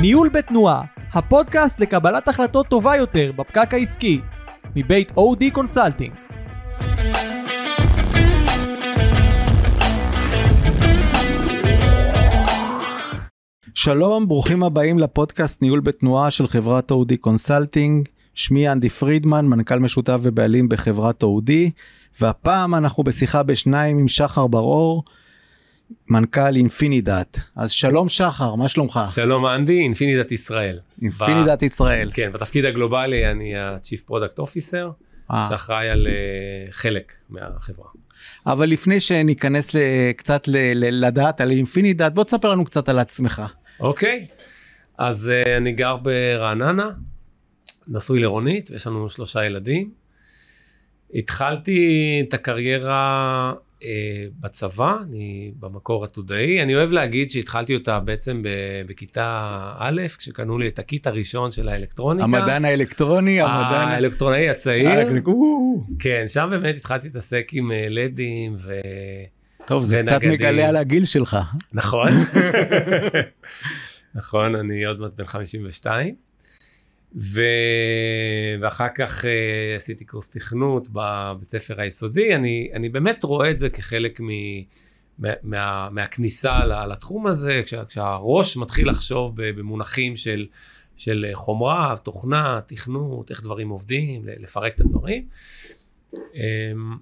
ניהול בתנועה, הפודקאסט לקבלת החלטות טובה יותר בפקק העסקי, מבית אודי קונסלטינג. שלום, ברוכים הבאים לפודקאסט ניהול בתנועה של חברת אודי קונסלטינג. שמי אנדי פרידמן, מנכ"ל משותף ובעלים בחברת אודי, והפעם אנחנו בשיחה בשניים עם שחר בר-אור, מנכ"ל אינפינידאט. אז שלום שחר, מה שלומך? שלום אנדי, אינפינידאט ישראל. אינפינידאט ישראל. כן, בתפקיד הגלובלי אני ה-Chief Product Officer, אה. שאחראי על אה, חלק מהחברה. אבל לפני שניכנס קצת לדעת על אינפינידאט, בוא תספר לנו קצת על עצמך. אוקיי, אז אה, אני גר ברעננה, נשוי לרונית, ויש לנו שלושה ילדים. התחלתי את הקריירה בצבא, אני במקור עתודאי. אני אוהב להגיד שהתחלתי אותה בעצם ב- בכיתה א', כשקנו לי את הקיט הראשון של האלקטרוניקה. המדען האלקטרוני, המדען... האלקטרונאי הצעיר. אה, כן, שם באמת התחלתי להתעסק עם אה, לדים ו... טוב, זה קצת. מגלה על הגיל שלך. נכון. נכון, אני עוד מעט בן 52. ו... ואחר כך uh, עשיתי קורס תכנות בבית ספר היסודי. אני, אני באמת רואה את זה כחלק מ... מה, מה, מהכניסה לתחום הזה, כשה, כשהראש מתחיל לחשוב במונחים של, של חומרה, תוכנה, תכנות, איך דברים עובדים, לפרק את הדברים. אמ,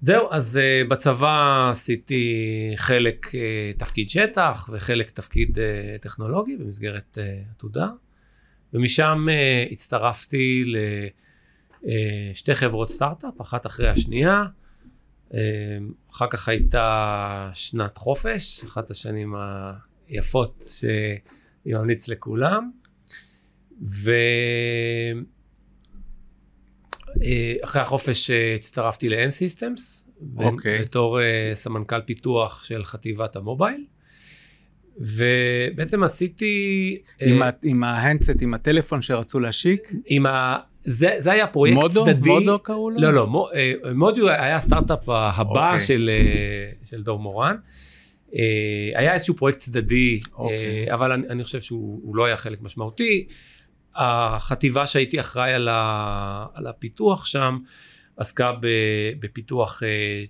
זהו, אז uh, בצבא עשיתי חלק uh, תפקיד שטח וחלק תפקיד טכנולוגי במסגרת עתודה, ומשם uh, הצטרפתי לשתי חברות סטארט-אפ, אחת אחרי השנייה. Uh, אחר כך הייתה שנת חופש, אחת השנים היפות שאני ממליץ לכולם. ו... אה, אחרי החופש אה, הצטרפתי ל-M Systems, ו- אוקיי. בתור אה, סמנכ"ל פיתוח של חטיבת המובייל. ובעצם עשיתי... עם ה- עם ההנדסט, עם הטלפון שרצו להשיק. עם ה... זה, זה היה פרויקט מודו? צדדי. מודו קראו לו? לא, לא, מו, אה, מודיו היה הסטארט-אפ הבא אוקיי. של, אה, של דור מורן. אה, היה איזשהו פרויקט צדדי, אוקיי. אה, אבל אני, אני חושב שהוא הוא לא היה חלק משמעותי. החטיבה שהייתי אחראי על, ה, על הפיתוח שם, עסקה ב, בפיתוח אה,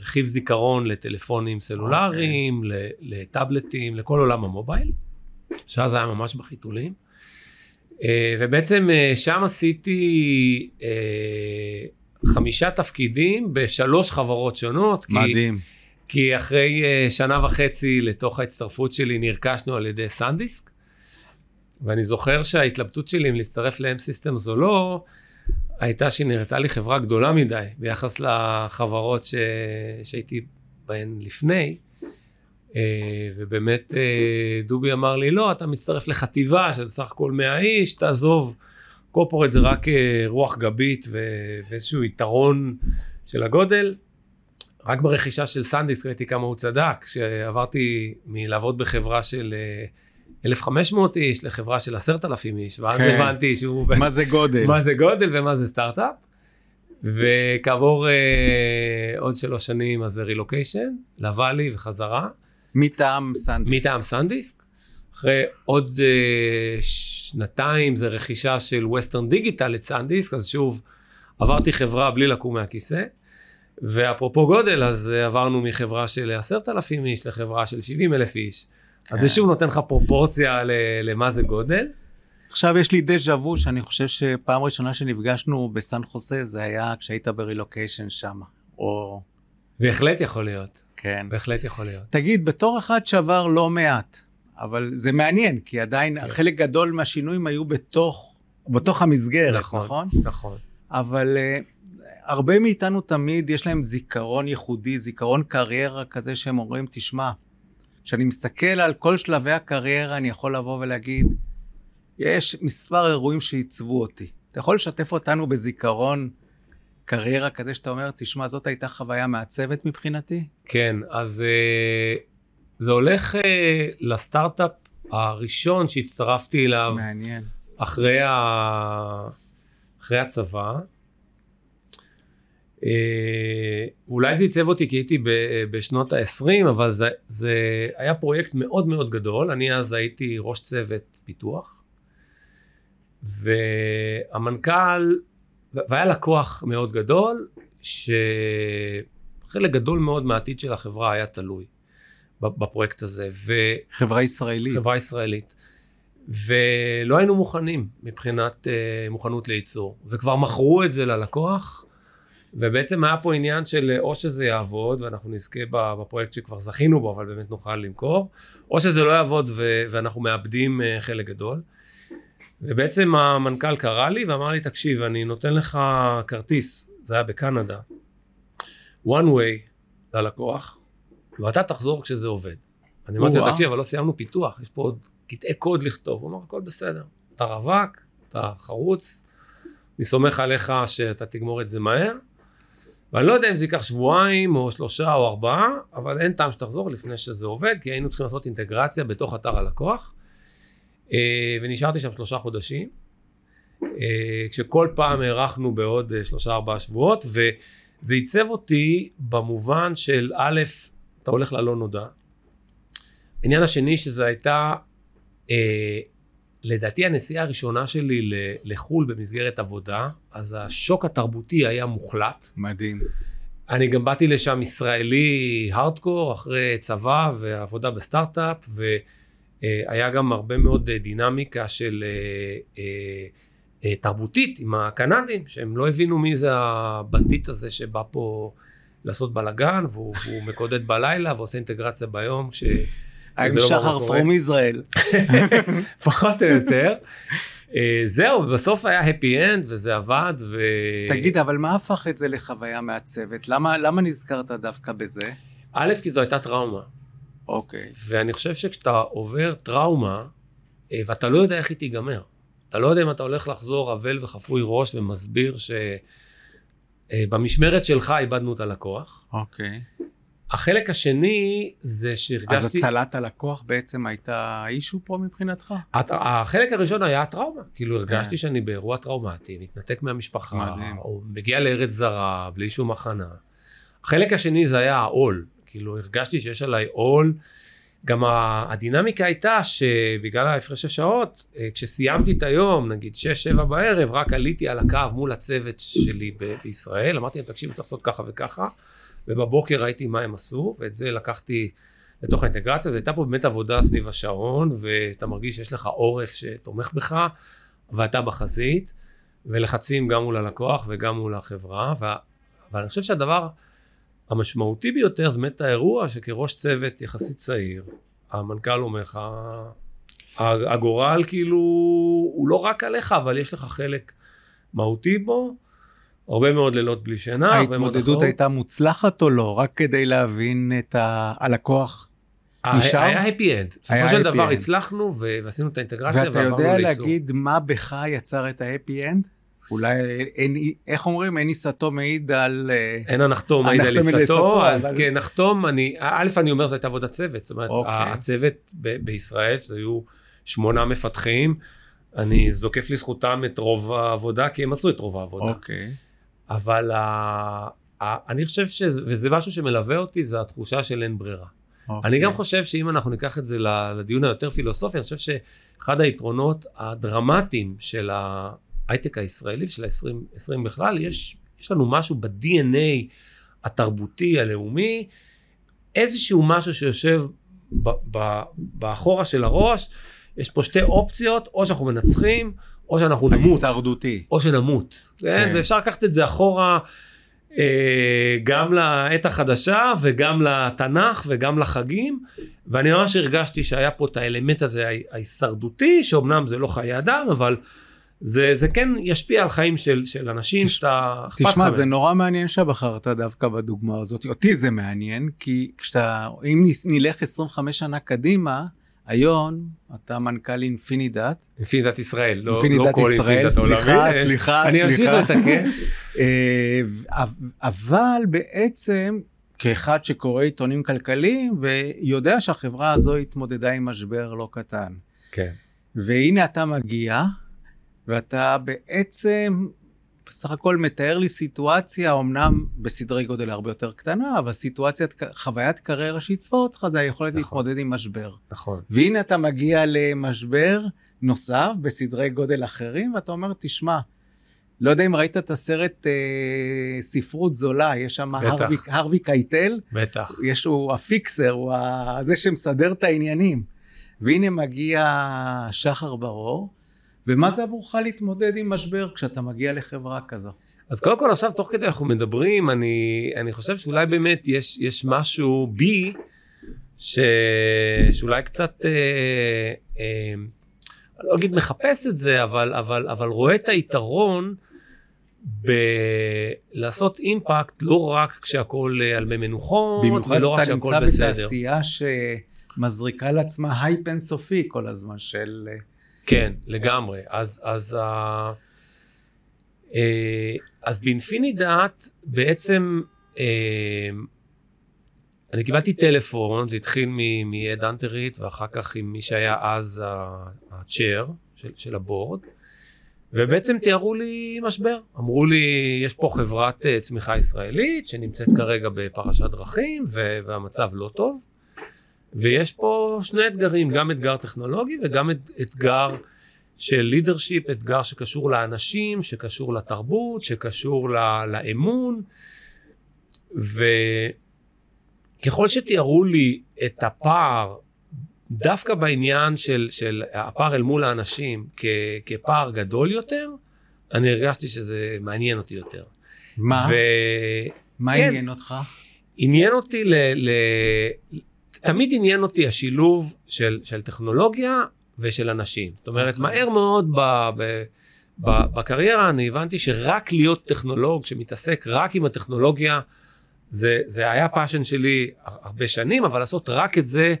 רכיב זיכרון לטלפונים סלולריים, ל, לטאבלטים, לכל עולם המובייל, שאז היה ממש בחיתולים. אה, ובעצם אה, שם עשיתי אה, חמישה תפקידים בשלוש חברות שונות. כי, מדהים. כי אחרי אה, שנה וחצי לתוך ההצטרפות שלי נרכשנו על ידי סנדיסק. ואני זוכר שההתלבטות שלי אם להצטרף ל-M Systems או לא, הייתה שהיא נראתה לי חברה גדולה מדי ביחס לחברות ש... שהייתי בהן לפני. אה, ובאמת אה, דובי אמר לי, לא, אתה מצטרף לחטיבה של בסך הכל 100 איש, תעזוב, קורפורט זה רק אה, רוח גבית ואיזשהו יתרון של הגודל. רק ברכישה של סנדיסק ראיתי כמה הוא צדק, כשעברתי מלעבוד בחברה של אה, 1,500 איש לחברה של 10,000 איש, ואז כן. הבנתי שהוא... מה זה גודל? מה זה גודל ומה זה סטארט-אפ. וכעבור אה, עוד שלוש שנים אז זה רילוקיישן, לוואלי וחזרה, מטעם סנדיסק. מטעם סנדיסק. אחרי עוד אה, שנתיים זה רכישה של ווסטרן דיגיטל את סנדיסק, אז שוב עברתי חברה בלי לקום מהכיסא. ואפרופו גודל, אז אה, עברנו מחברה של עשרת אלפים איש לחברה של 70 אלף איש. אז זה כן. שוב נותן לך פרופורציה למה זה גודל. עכשיו יש לי דז'ה וו שאני חושב שפעם ראשונה שנפגשנו בסן חוסה זה היה כשהיית ברילוקיישן שם. או... בהחלט יכול להיות, כן. בהחלט יכול להיות. תגיד, בתור אחד שעבר לא מעט, אבל זה מעניין, כי עדיין כן. חלק גדול מהשינויים היו בתוך, בתוך המסגרת, נכון? נכון? נכון. אבל uh, הרבה מאיתנו תמיד יש להם זיכרון ייחודי, זיכרון קריירה כזה שהם אומרים, תשמע, כשאני מסתכל על כל שלבי הקריירה, אני יכול לבוא ולהגיד, יש מספר אירועים שעיצבו אותי. אתה יכול לשתף אותנו בזיכרון קריירה כזה שאתה אומר, תשמע, זאת הייתה חוויה מעצבת מבחינתי? כן, אז אה, זה הולך אה, לסטארט-אפ הראשון שהצטרפתי אליו מעניין. אחרי, ה... אחרי הצבא. אה, אולי זה עיצב אותי כי הייתי ב- בשנות ה-20, אבל זה, זה היה פרויקט מאוד מאוד גדול. אני אז הייתי ראש צוות פיתוח, והמנכ"ל, והיה לקוח מאוד גדול, שחלק גדול מאוד מהעתיד של החברה היה תלוי בפרויקט הזה. ו... חברה ישראלית. חברה ישראלית. ולא היינו מוכנים מבחינת uh, מוכנות לייצור, וכבר מכרו את זה ללקוח, ובעצם היה פה עניין של או שזה יעבוד ואנחנו נזכה בפרויקט שכבר זכינו בו, אבל באמת נוכל למכור, או שזה לא יעבוד ו- ואנחנו מאבדים uh, חלק גדול. ובעצם המנכ"ל קרא לי ואמר לי, תקשיב, אני נותן לך כרטיס, זה היה בקנדה, one way ללקוח, ואתה תחזור כשזה עובד. אני אמרתי לו, תקשיב, אבל לא סיימנו פיתוח, יש פה עוד קטעי קוד לכתוב. הוא אמר, הכל בסדר. אתה רווק, אתה חרוץ, אני סומך עליך שאתה תגמור את זה מהר. ואני לא יודע אם זה ייקח שבועיים או שלושה או ארבעה, אבל אין טעם שתחזור לפני שזה עובד, כי היינו צריכים לעשות אינטגרציה בתוך אתר הלקוח. אה, ונשארתי שם שלושה חודשים, אה, כשכל פעם הארכנו בעוד אה, שלושה ארבעה שבועות, וזה עיצב אותי במובן של א', אתה הולך ללא נודע. העניין השני שזה הייתה לדעתי הנסיעה הראשונה שלי לחו"ל במסגרת עבודה, אז השוק התרבותי היה מוחלט. מדהים. אני גם באתי לשם ישראלי הארדקור אחרי צבא ועבודה בסטארט-אפ, והיה גם הרבה מאוד דינמיקה של אה, אה, תרבותית עם הקנדים, שהם לא הבינו מי זה הבנדיט הזה שבא פה לעשות בלאגן, והוא, והוא מקודד בלילה ועושה אינטגרציה ביום, כש... I'm שחר פרום ישראל. פחות או יותר. אה, זהו, בסוף היה happy end וזה עבד ו... תגיד, אבל מה הפך את זה לחוויה מעצבת? למה, למה נזכרת דווקא בזה? א', כי זו הייתה טראומה. אוקיי. ואני חושב שכשאתה עובר טראומה, אה, ואתה לא יודע איך היא תיגמר, אתה לא יודע אם אתה הולך לחזור אבל וחפוי ראש ומסביר שבמשמרת אה, שלך איבדנו את הלקוח. אוקיי. החלק השני זה שהרגשתי... אז הצלת הלקוח בעצם הייתה אישו פה מבחינתך? החלק הראשון היה טראומה. כאילו הרגשתי כן. שאני באירוע טראומטי, מתנתק מהמשפחה, מדהים. או מגיע לארץ זרה, בלי שום הכנה. החלק השני זה היה העול. כאילו הרגשתי שיש עליי עול. גם הדינמיקה הייתה שבגלל ההפרש השעות, אה, כשסיימתי את היום, נגיד 6-7 בערב, רק עליתי על הקו מול הצוות שלי בישראל, אמרתי להם, תקשיבו, צריך לעשות ככה וככה. ובבוקר ראיתי מה הם עשו, ואת זה לקחתי לתוך האינטגרציה. זו הייתה פה באמת עבודה סביב השעון, ואתה מרגיש שיש לך עורף שתומך בך, ואתה בחזית, ולחצים גם מול הלקוח וגם מול החברה. ו... ואני חושב שהדבר המשמעותי ביותר זה באמת האירוע שכראש צוות יחסית צעיר, המנכ"ל אומר לך, הגורל כאילו הוא לא רק עליך, אבל יש לך חלק מהותי בו. הרבה מאוד לילות בלי שינה. ההתמודדות הייתה מוצלחת או לא? רק כדי להבין את הלקוח נשאר? היה happy end. בסופו של דבר הצלחנו ועשינו את האינטגרציה ועברנו לייצור. ואתה יודע להגיד מה בך יצר את ה-happy end? אולי אין, איך אומרים, אין עיסתו מעיד על... אה, אין הנחתום מעיד על עיסתו, אז אבל... כן, נחתום, אני, א', אני אומר, זו הייתה עבודת צוות, זאת אומרת, אוקיי. הצוות ב- בישראל, שהיו שמונה מפתחים, אני זוקף לזכותם את רוב העבודה, כי הם עשו את רוב העבודה. אוקיי. אבל ה, ה, אני חושב שזה, וזה משהו שמלווה אותי, זה התחושה של אין ברירה. Okay. אוקיי. אני גם חושב שאם אנחנו ניקח את זה לדיון היותר פילוסופי, אני חושב שאחד היתרונות הדרמטיים של ההייטק הישראלי, של ה-20 בכלל, יש, יש לנו משהו ב-DNA התרבותי, הלאומי, איזשהו משהו שיושב באחורה של הראש, יש פה שתי אופציות, או שאנחנו מנצחים, או שאנחנו נמות. ההישרדותי. או שנמות. כן? כן. ואפשר לקחת את זה אחורה אה, גם לעת החדשה וגם לתנ"ך וגם לחגים. ואני ממש הרגשתי שהיה פה את האלמנט הזה ההישרדותי, שאומנם זה לא חיי אדם, אבל... זה, זה כן ישפיע על חיים של, של אנשים תש... שאתה אכפת לך. תשמע, זה נורא מעניין שבחרת דווקא בדוגמה הזאת. אותי זה מעניין, כי כשאתה, אם נלך 25 שנה קדימה, היום אתה מנכ"ל אינפינידט. אינפינידט ישראל, לא, אינפינידט לא כל ישראל, אינפינידט עולמי. סליחה, סליחה, סליחה. אני אמשיך לתקן. אה, אבל בעצם, כאחד שקורא עיתונים כלכליים, ויודע שהחברה הזו התמודדה עם משבר לא קטן. כן. והנה אתה מגיע, ואתה בעצם בסך הכל מתאר לי סיטואציה, אמנם בסדרי גודל הרבה יותר קטנה, אבל סיטואציית, חוויית קריירה שעיצבה אותך זה היכולת נכון. להתמודד עם משבר. נכון. והנה אתה מגיע למשבר נוסף בסדרי גודל אחרים, ואתה אומר, תשמע, לא יודע אם ראית את הסרט אה, ספרות זולה, יש שם. הרווי, הרווי קייטל, בטח. יש, הוא הפיקסר, הוא ה- זה שמסדר את העניינים. והנה מגיע שחר ברור, ומה זה עבורך להתמודד עם משבר כשאתה מגיע לחברה כזו? אז קודם כל עכשיו, תוך כדי אנחנו מדברים, אני, אני חושב שאולי באמת יש, יש משהו בי, ש, שאולי קצת, אה, אה, אני לא אגיד מחפש את זה, אבל, אבל, אבל רואה את היתרון בלעשות אימפקט לא רק כשהכול אה, על מי מנוחות, במיוחד ולא רק שאתה נמצא שהכול בסדר. בתעשייה שמזריקה לעצמה הייפ אינסופי כל הזמן של... אה, כן, לגמרי. אז, אז, ה... אה, אז באינפינידאט בעצם אה, אני קיבלתי טלפון, זה התחיל מאד אנטרית ואחר כך עם מי שהיה אז הצ'ר של, של הבורד, ובעצם תיארו לי משבר. אמרו לי, יש פה חברת אה, צמיחה ישראלית שנמצאת כרגע בפרשת דרכים והמצב לא טוב. ויש פה שני אתגרים, גם אתגר טכנולוגי וגם את- אתגר של לידרשיפ, אתגר שקשור לאנשים, שקשור לתרבות, שקשור ל- לאמון. וככל שתיארו לי את הפער, דווקא בעניין של, של הפער אל מול האנשים כ- כפער גדול יותר, אני הרגשתי שזה מעניין אותי יותר. מה? ו... מה כן. עניין אותך? עניין אותי ל... ל... תמיד עניין אותי השילוב של, של טכנולוגיה ושל אנשים. זאת אומרת, אוקיי. מהר מאוד ב, ב, ב, בקריירה אני הבנתי שרק להיות טכנולוג שמתעסק רק עם הטכנולוגיה, זה, זה היה passion שלי הרבה שנים, אבל לעשות רק את זה,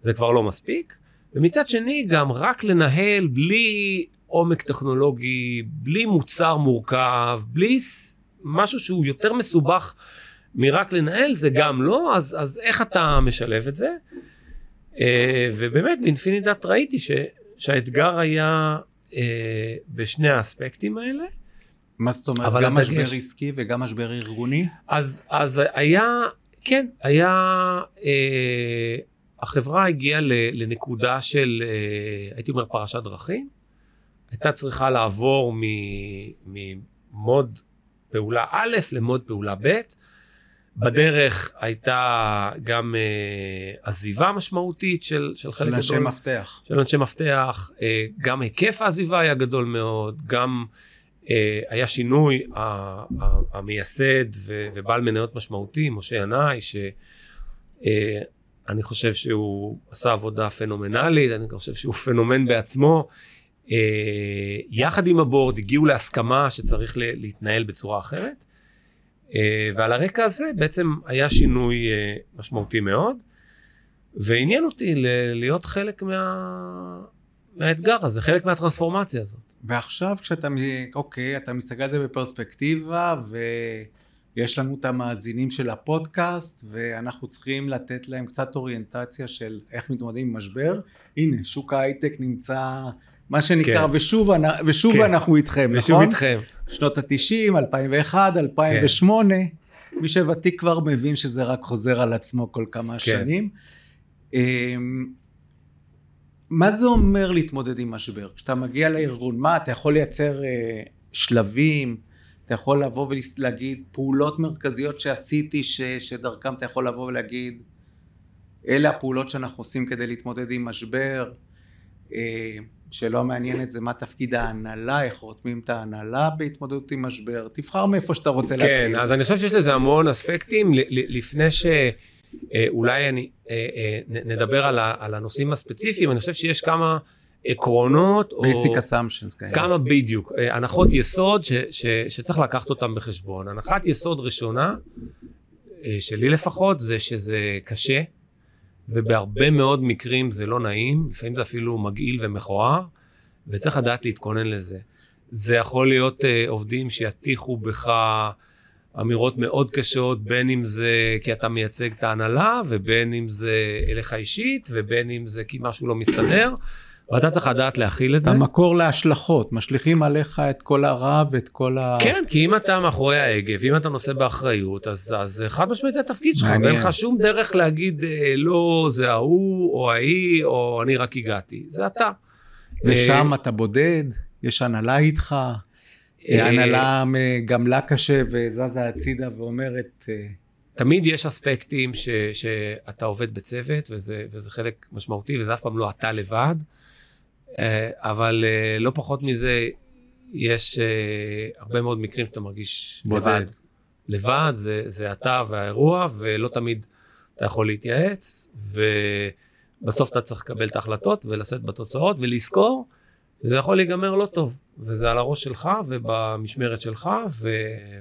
זה כבר לא מספיק. ומצד שני, גם רק לנהל בלי עומק טכנולוגי, בלי מוצר מורכב, בלי משהו שהוא יותר מסובך מרק לנהל, זה גם לא, אז, אז איך אתה משלב את זה? אה, ובאמת, ב Infinidat ראיתי ש, שהאתגר היה אה, בשני האספקטים האלה. מה זאת אומרת? גם הדגש- משבר עסקי וגם משבר ארגוני? אז, אז היה, כן, היה, אה, החברה הגיעה לנקודה של, אה, הייתי אומר, פרשת דרכים. הייתה צריכה לעבור ממוד פעולה א' למוד פעולה ב'. בדרך הייתה גם אה, עזיבה משמעותית של, של חלק של אנשי גדול. מפתח. של אנשי מפתח, אה, גם היקף העזיבה היה גדול מאוד, גם אה, היה שינוי, ה- ה- המייסד ו- ובעל מניות משמעותי, משה ינאי, שאני חושב שהוא עשה עבודה פנומנלית, אני חושב שהוא פנומן בעצמו. אה, יחד עם הבורד הגיעו להסכמה שצריך להתנהל בצורה אחרת, אה, ועל הרקע הזה בעצם היה שינוי אה, משמעותי מאוד. ועניין אותי להיות חלק מה... מהאתגר הזה, חלק מהטרנספורמציה הזאת. ועכשיו כשאתה, אוקיי, אתה מסתכל על זה בפרספקטיבה, ויש לנו את המאזינים של הפודקאסט, ואנחנו צריכים לתת להם קצת אוריינטציה של איך מתמודדים עם משבר. הנה, שוק ההייטק נמצא, מה שנקרא, כן. ושוב, ושוב כן. אנחנו איתכם, ושוב נכון? איתכם. שנות ה-90, 2001, 2008, מי שוותיק כבר מבין שזה רק חוזר על עצמו כל כמה כן. שנים. אמ, מה זה אומר להתמודד עם משבר? כשאתה מגיע לארגון, מה, אתה יכול לייצר אה, שלבים, אתה יכול לבוא ולהגיד פעולות מרכזיות שעשיתי, ש, שדרכם אתה יכול לבוא ולהגיד, אלה הפעולות שאנחנו עושים כדי להתמודד עם משבר. אה, שלא מעניין את זה מה תפקיד ההנהלה, איך רותמים את ההנהלה בהתמודדות עם משבר. תבחר מאיפה שאתה רוצה כן, להתחיל. אז אני חושב שיש לזה המון אספקטים. לפני שאולי אני אה, אה, נדבר על על הנושאים הספציפיים, אני חושב שיש כמה עקרונות, או basic assumptions כאלה. כמה בדיוק, אה, הנחות יסוד ש- ש- שצריך לקחת אותן בחשבון. הנחת יסוד ראשונה, אה, שלי לפחות, זה שזה קשה, ובהרבה מאוד מקרים זה לא נעים, לפעמים זה אפילו מגעיל ומכוער, וצריך לדעת להתכונן לזה. זה יכול להיות אה, עובדים שיטיחו בך אמירות מאוד קשות, בין אם זה כי אתה מייצג את ההנהלה, ובין אם זה אליך אישית, ובין אם זה כי משהו לא מסתדר. ואתה צריך לדעת להכיל את זה. המקור להשלכות, משליכים עליך את כל הרע ואת כל ה... כן, כי אם אתה מאחורי ההגה, ואם אתה נושא באחריות, אז, אז חד משמעית זה התפקיד שלך. ואין לך שום דרך להגיד, אה, לא, זה ההוא, או ההיא, או אני רק הגעתי. זה אתה. ושם אתה בודד, יש הנהלה איתך, אה, הנהלה אה, גם לה קשה וזזה הצידה ואומרת, אה, תמיד יש אספקטים ש, שאתה עובד בצוות, וזה, וזה חלק משמעותי, וזה אף פעם לא אתה לבד, אה, אבל אה, לא פחות מזה, יש אה, הרבה מאוד מקרים שאתה מרגיש בודד. לבד. לבד זה, זה אתה והאירוע, ולא תמיד אתה יכול להתייעץ, ובסוף אתה צריך לקבל את ההחלטות ולשאת בתוצאות ולזכור, וזה יכול להיגמר לא טוב, וזה על הראש שלך ובמשמרת שלך, ו,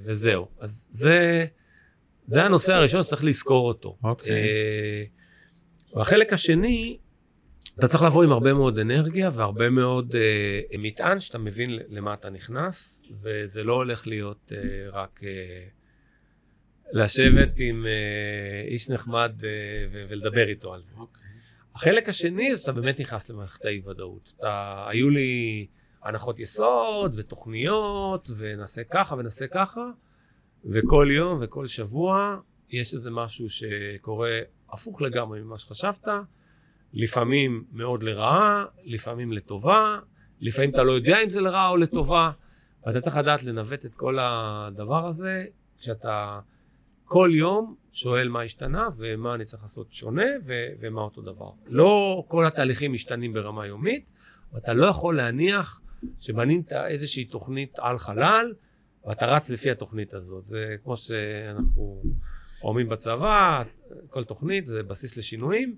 וזהו. אז זה, זה הנושא הראשון שצריך לזכור אותו. אוקיי. אה, והחלק השני, אתה צריך לבוא עם הרבה מאוד אנרגיה והרבה מאוד אה, מטען שאתה מבין למה אתה נכנס, וזה לא הולך להיות אה, רק אה, לשבת עם אה, איש נחמד אה, ולדבר איתו על זה. אוקיי. החלק השני זה שאתה באמת נכנס למערכת האי-ודאות. אתה- היו לי הנחות יסוד ותוכניות, ונעשה ככה ונעשה ככה, וכל יום וכל שבוע יש איזה משהו שקורה הפוך לגמרי ממה שחשבת, לפעמים מאוד לרעה, לפעמים לטובה, לפעמים אתה לא יודע אם זה לרעה או לטובה, ואתה צריך לדעת לנווט את כל הדבר הזה, כשאתה כל יום שואל מה השתנה ומה אני צריך לעשות שונה ו- ומה אותו דבר. לא כל התהליכים משתנים ברמה יומית, ואתה לא יכול להניח שבנית איזושהי תוכנית על חלל, ואתה רץ לפי התוכנית הזאת. זה כמו שאנחנו אומרים בצבא, כל תוכנית זה בסיס לשינויים,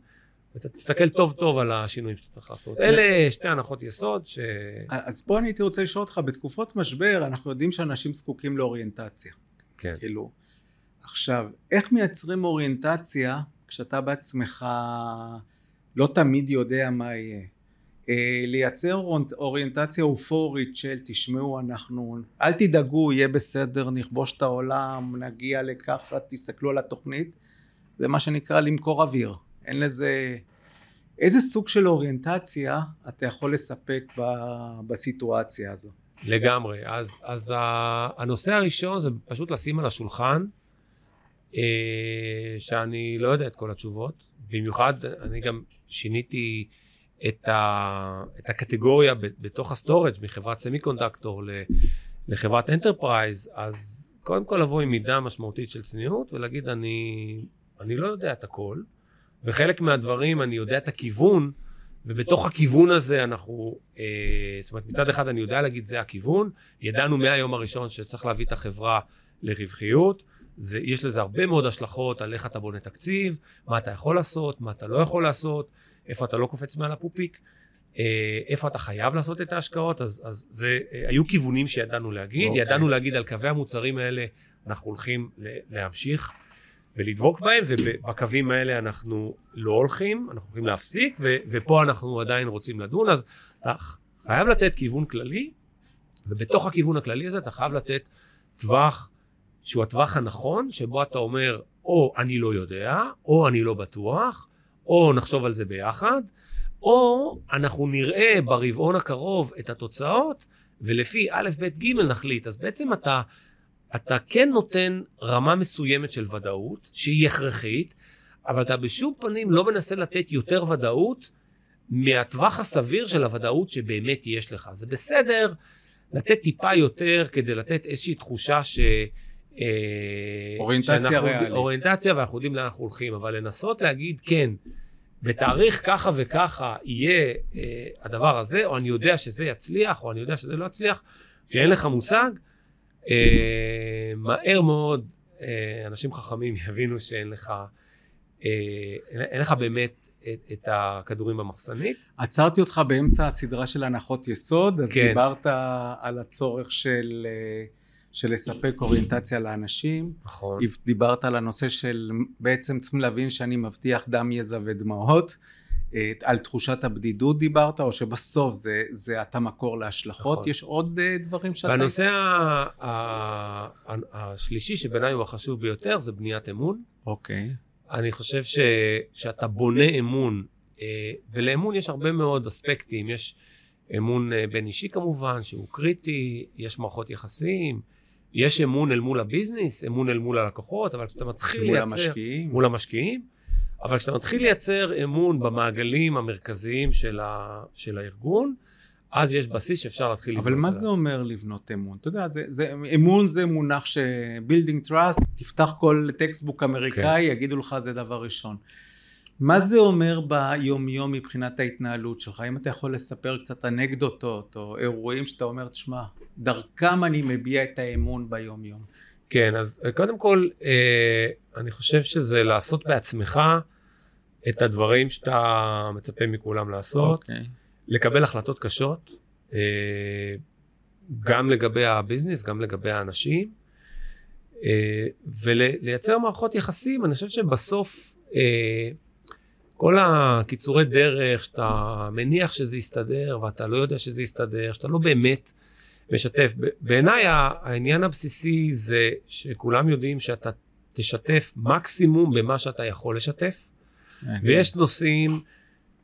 ואתה תסתכל טוב טוב על השינויים שאתה צריך לעשות. אלה שתי הנחות יסוד ש... אז פה אני הייתי רוצה לשאול אותך, בתקופות משבר אנחנו יודעים שאנשים זקוקים לאוריינטציה. כן. כאילו, עכשיו, איך מייצרים אוריינטציה כשאתה בעצמך לא תמיד יודע מה יהיה? אה, לייצר אוריינטציה אופורית של תשמעו אנחנו אל תדאגו יהיה בסדר נכבוש את העולם נגיע לככה תסתכלו על התוכנית זה מה שנקרא למכור אוויר אין לזה איזה סוג של אוריינטציה אתה יכול לספק ב, בסיטואציה הזו לגמרי. אז, אז הנושא הראשון זה פשוט לשים על השולחן, אה, שאני לא יודע את כל התשובות. במיוחד, אני גם שיניתי את, ה, את הקטגוריה בתוך ה storage מחברת semiconductor לחברת enterprise, אז קודם כל לבוא עם מידה משמעותית של צניעות ולהגיד, אני, אני לא יודע את הכל, וחלק מהדברים אני יודע את הכיוון, ובתוך הכיוון הזה אנחנו, אה, זאת אומרת, מצד אחד אני יודע להגיד זה הכיוון, ידענו מהיום הראשון שצריך להביא את החברה לרווחיות, זה, יש לזה הרבה מאוד השלכות על איך אתה בונה תקציב, מה אתה יכול לעשות, מה אתה לא יכול לעשות, איפה אתה לא קופץ מעל הפופיק, אה, איפה אתה חייב לעשות את ההשקעות, אז, אז זה, אה, היו כיוונים שידענו להגיד, אוקיי. ידענו להגיד על קווי המוצרים האלה, אנחנו הולכים להמשיך ולדבוק בהם, ובקווים האלה אנחנו לא הולכים, אנחנו הולכים להפסיק, ו, ופה אנחנו עדיין רוצים לדון, אז אתה חייב לתת כיוון כללי, ובתוך הכיוון הכללי הזה אתה חייב לתת טווח שהוא הטווח הנכון, שבו אתה אומר, או אני לא יודע, או אני לא בטוח, או נחשוב על זה ביחד, או אנחנו נראה ברבעון הקרוב את התוצאות, ולפי א', ב', ג' נחליט. אז בעצם אתה, אתה כן נותן רמה מסוימת של ודאות, שהיא הכרחית, אבל אתה בשום פנים לא מנסה לתת יותר ודאות מהטווח הסביר של הוודאות שבאמת יש לך. זה בסדר לתת טיפה יותר כדי לתת איזושהי תחושה ש... אה, אוריינטציה שאנחנו- ריאלית. אוריינטציה ואנחנו יודעים לאן אנחנו הולכים, אבל לנסות להגיד כן, בתאריך ככה וככה יהיה אה, הדבר הזה, או אני יודע שזה יצליח, או אני יודע שזה לא יצליח, כשאין לך מושג, מהר מאוד אה, אנשים חכמים יבינו שאין לך, אה, אין, לך באמת את, את הכדורים במחסנית. עצרתי אותך באמצע הסדרה של הנחות יסוד, אז כן. דיברת על הצורך של, אה, של לספק אוריינטציה לאנשים, נכון. דיברת על הנושא של בעצם צריכים להבין שאני מבטיח דם, יזע ודמעות, אה, על תחושת הבדידות דיברת, או שבסוף זה, זה אתה מקור להשלכות, נכון. יש עוד אה, דברים שאתה... והנושא ה- ה- ה- השלישי שבעיניי הוא החשוב ביותר זה בניית אמון. אוקיי, אני חושב שכשאתה בונה אמון אה, ולאמון יש הרבה מאוד אספקטים, יש אמון אה, בין אישי כמובן, שהוא קריטי, יש מערכות יחסים, יש אמון אל מול הביזנס, אמון אל מול הלקוחות, אבל כשאתה מתחיל מול לייצר... המשקיעים. מול המשקיעים, אבל כשאתה מתחיל לייצר אמון במעגלים המרכזיים של, ה, של הארגון, אז יש בסיס שאפשר להתחיל לבנות אבל מה. זה אומר לבנות אמון? אתה יודע, זה, זה, אמון זה מונח ש... building trust, תפתח כל textbook אמריקאי, יגידו לך זה דבר ראשון. מה זה אומר ביום-יום מבחינת ההתנהלות שלך? אם אתה יכול לספר קצת אנקדוטות או אירועים שאתה אומר, תשמע, דרכם אני מביע את האמון ביום-יום. כן, אז אה, קודם כל, אה, אני חושב שזה לעשות בעצמך את הדברים שאתה מצפה מכולם לעשות, אוקיי. לקבל החלטות קשות, אה, גם לגבי הביזנס, גם לגבי האנשים, אה, ולייצר מערכות יחסים. אני חושב שבסוף, אה, כל הקיצורי דרך, שאתה מניח שזה יסתדר, ואתה לא יודע שזה יסתדר, שאתה לא באמת משתף. בעיניי העניין הבסיסי זה שכולם יודעים שאתה תשתף מקסימום במה שאתה יכול לשתף, ויש נושאים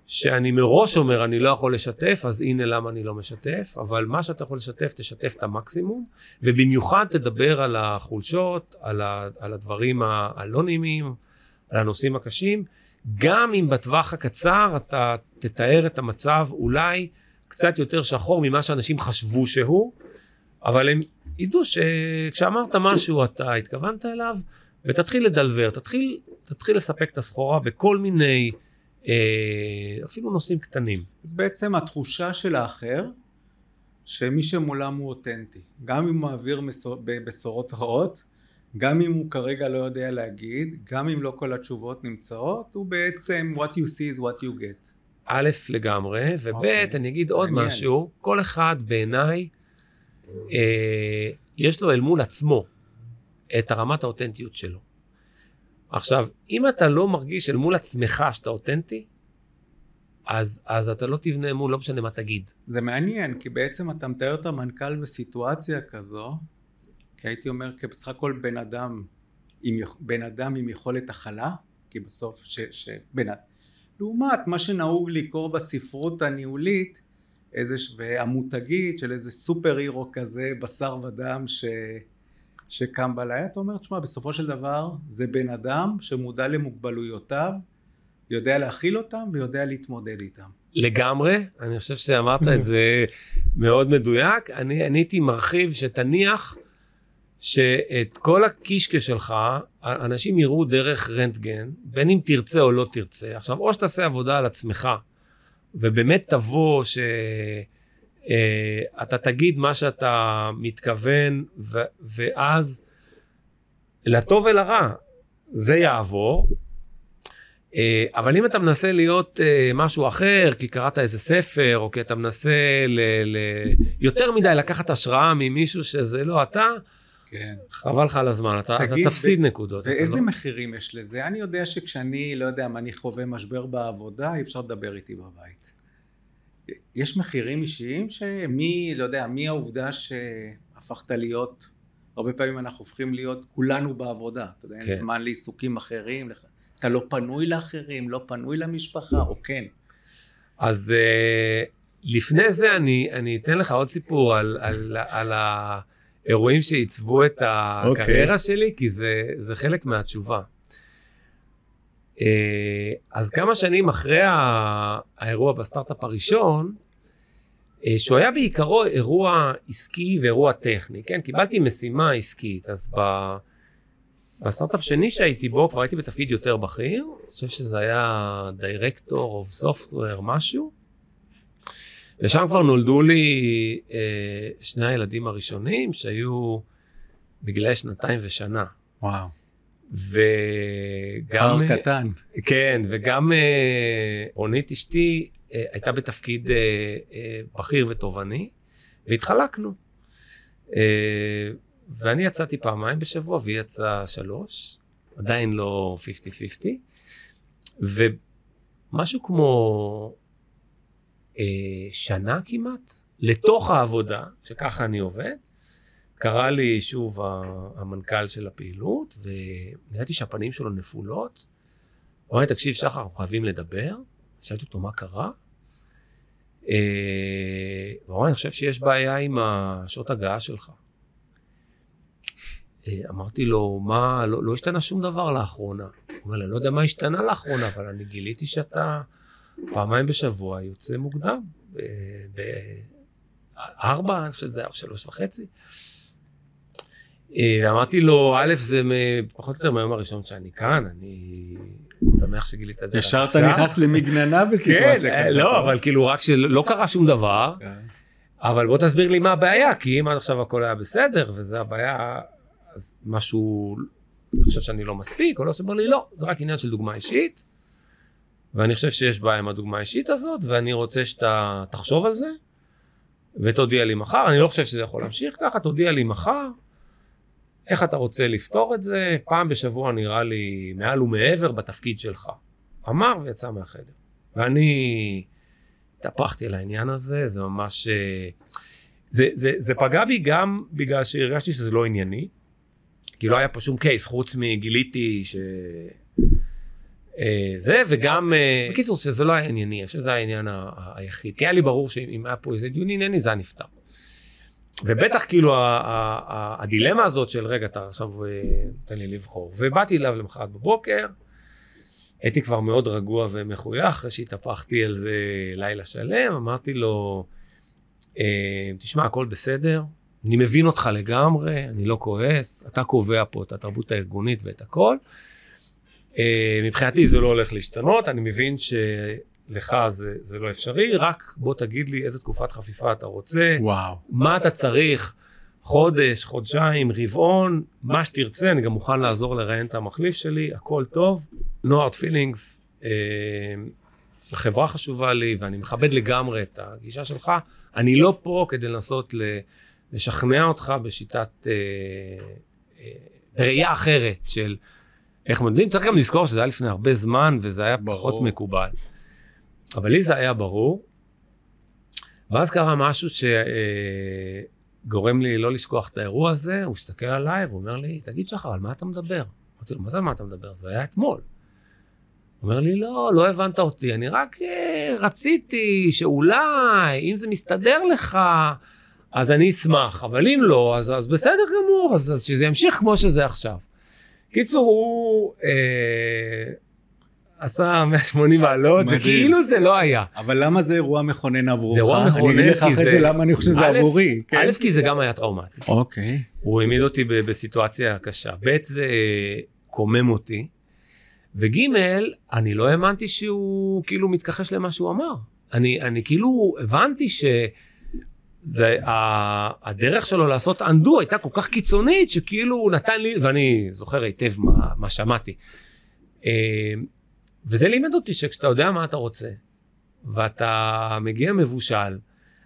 שאני מראש אומר אני לא יכול לשתף, אז הנה למה אני לא משתף, אבל מה שאתה יכול לשתף, תשתף את המקסימום, ובמיוחד תדבר על החולשות, על, ה, על הדברים הלא נעימים, על הנושאים הקשים, גם אם בטווח הקצר אתה תתאר את המצב אולי קצת יותר שחור ממה שאנשים חשבו שהוא, אבל הם ידעו שכשאמרת משהו אתה התכוונת אליו, ותתחיל לדלבר, תתחיל, תתחיל לספק את הסחורה בכל מיני, אה, אפילו נושאים קטנים. אז בעצם התחושה של האחר, שמי שמולם הוא אותנטי. גם אם הוא מעביר בשורות רעות, גם אם הוא כרגע לא יודע להגיד, גם אם לא כל התשובות נמצאות, הוא בעצם what you see is what you get. א', לגמרי, וב', אוקיי. אני אגיד עוד מעניין. משהו, כל אחד בעיניי, אה, יש לו אל מול עצמו את הרמת האותנטיות שלו. עכשיו, אם אתה לא מרגיש אל מול עצמך שאתה אותנטי, אז, אז אתה לא תבנה אמון, לא משנה מה תגיד. זה מעניין, כי בעצם אתה מתאר את המנכ"ל בסיטואציה כזו, כי הייתי אומר כבסך הכל בן אדם עם, בן אדם עם יכולת הכלה, כי בסוף ש... ש בן, לעומת מה שנהוג לקרוא בספרות הניהולית, איזה, והמותגית של איזה סופר הירו כזה, בשר ודם ש... שקם בלילה, אתה אומר, תשמע, בסופו של דבר זה בן אדם שמודע למוגבלויותיו, יודע להכיל אותם ויודע להתמודד איתם. לגמרי, אני חושב שאמרת את זה מאוד מדויק. אני הייתי מרחיב שתניח שאת כל הקישקע שלך, אנשים יראו דרך רנטגן, בין אם תרצה או לא תרצה. עכשיו, או שתעשה עבודה על עצמך, ובאמת תבוא שאתה תגיד מה שאתה מתכוון, ו, ואז לטוב ולרע, זה יעבור. אה, אבל אם אתה מנסה להיות אה, משהו אחר, כי קראת איזה ספר, או כי אתה מנסה ל, ל, יותר מדי לקחת השראה ממישהו שזה לא אתה, כן. חבל לך על הזמן, אתה, אתה תגיד, תפסיד ו- נקודות. אתה ואיזה לא- מחירים יש לזה? אני יודע שכשאני, לא יודע, מה אני חווה משבר בעבודה, אי אפשר לדבר איתי בבית. יש מחירים אישיים שמי, לא יודע, מי העובדה שהפכת להיות, הרבה פעמים אנחנו הופכים להיות כולנו בעבודה, אתה יודע, אין כן. זמן לעיסוקים אחרים, אתה לא פנוי לאחרים, לא פנוי למשפחה, או כן. אז אה, לפני זה אני, אני אתן לך עוד סיפור על, על, על האירועים שעיצבו את הקריירה שלי, כי זה, זה חלק מהתשובה. אה, אז כמה שנים אחרי האירוע בסטארט-אפ הראשון, אה, שהוא היה בעיקרו אירוע עסקי ואירוע טכני, כן? קיבלתי משימה עסקית, אז ב... בסטארט-אפ שני שהייתי בו, כבר הייתי בתפקיד יותר בכיר, אני חושב שזה היה director of software משהו, ושם כבר נולדו לי אה, שני הילדים הראשונים שהיו בגילאי שנתיים ושנה. וואו. וגם... הר קטן. כן, וגם אה, רונית אשתי אה, הייתה בתפקיד אה, אה, בכיר ותובעני, והתחלקנו. אה, ואני יצאתי פעמיים בשבוע, והיא יצאה שלוש, עדיין לא 50-50, ומשהו כמו אה, שנה כמעט, לתוך העבודה, שככה אני עובד, קרא לי שוב המנכ"ל של הפעילות, ונראיתי שהפנים שלו נפולות. הוא אמר לי, תקשיב, שחר, אנחנו חייבים לדבר. שאלתי אותו, מה קרה? אה, הוא אמר, אני חושב שיש בעיה עם השעות הגעה שלך. אה, אמרתי לו, מה, לא, לא השתנה שום דבר לאחרונה. הוא אומר אני לא יודע מה השתנה לאחרונה, אבל אני גיליתי שאתה פעמיים בשבוע יוצא מוקדם. בארבע, אני חושב שזה היה שלוש וחצי. אה, ואמרתי לו, א', זה פחות או יותר מהיום הראשון שאני כאן, אני שמח שגילית את זה ישר אתה נכנס למגננה בסיטואציה כן, כזאת. לא, אבל כאילו רק שלא קרה שום דבר, כן. אבל בוא תסביר לי מה הבעיה, כי אם עד עכשיו הכל היה בסדר, וזה הבעיה, אז משהו, אתה חושב שאני לא מספיק, או לא, שאומר לי, לא, זה רק עניין של דוגמה אישית, ואני חושב שיש בעיה עם הדוגמה האישית הזאת, ואני רוצה שאתה תחשוב על זה, ותודיע לי מחר, אני לא חושב שזה יכול להמשיך ככה, תודיע לי מחר, איך אתה רוצה לפתור את זה, פעם בשבוע נראה לי מעל ומעבר בתפקיד שלך. אמר ויצא מהחדר. ואני התהפכתי על העניין הזה, זה ממש... אה, זה, זה, זה פגע בי גם בגלל שהרגשתי שזה לא ענייני, כי לא היה פה שום קייס, חוץ מגיליתי ש... אה, זה, וגם, אה, בקיצור, שזה לא היה ענייני, שזה העניין היחיד. היה לי ברור שאם היה פה איזה דיון ענייני, זה היה נפתר. ובטח כאילו הדילמה הזאת של רגע, אתה עכשיו אה, תן לי לבחור. ובאתי אליו למחרת בבוקר, הייתי כבר מאוד רגוע ומחוייך, אחרי שהתהפכתי על זה לילה שלם, אמרתי לו, תשמע, הכל בסדר, אני מבין אותך לגמרי, אני לא כועס, אתה קובע פה את התרבות הארגונית ואת הכל. אה, מבחינתי זה לא הולך להשתנות, אני מבין שלך זה, זה לא אפשרי, רק בוא תגיד לי איזה תקופת חפיפה אתה רוצה, וואו. מה אתה צריך, חודש, חודשיים, רבעון, מה שתרצה, אני גם מוכן לעזור לראיין את המחליף שלי, הכל טוב. No hard feelings, אה, החברה חשובה לי ואני מכבד לגמרי את הגישה שלך. אני לא פה כדי לנסות לשכנע אותך בשיטת אה, אה, ראייה אחרת של איך מודדים. צריך גם לזכור שזה היה לפני הרבה זמן וזה היה ברור. פחות מקובל. אבל לי זה היה ברור. ואז קרה משהו שגורם לי לא לשכוח את האירוע הזה, הוא הסתכל עליי והוא אומר לי, תגיד שחר, על מה אתה מדבר? אמרתי לו, מה זה על מה אתה מדבר? זה היה אתמול. אומר לי, לא, לא הבנת אותי, אני רק אה, רציתי שאולי, אם זה מסתדר לך, אז אני אשמח, אבל אם לא, אז, אז בסדר גמור, אז, אז שזה ימשיך כמו שזה עכשיו. קיצור, הוא אה, עשה 180 מעלות. וכאילו זה לא היה. אבל למה זה אירוע מכונן עבורך? זה אירוע מכונן אני אגיד לך אחרי זה- למה אני חושב שזה עבורי. כן? א', כי זה גם היה טראומטי. אוקיי. הוא העמיד אותי ב- בסיטואציה קשה. ב', זה קומם אותי. וג', אני לא האמנתי שהוא כאילו מתכחש למה שהוא אמר. אני, אני כאילו הבנתי ש... זה, ה, הדרך שלו לעשות undo הייתה כל כך קיצונית, שכאילו הוא נתן לי, ואני זוכר היטב מה, מה שמעתי. אה, וזה לימד אותי שכשאתה יודע מה אתה רוצה, ואתה מגיע מבושל,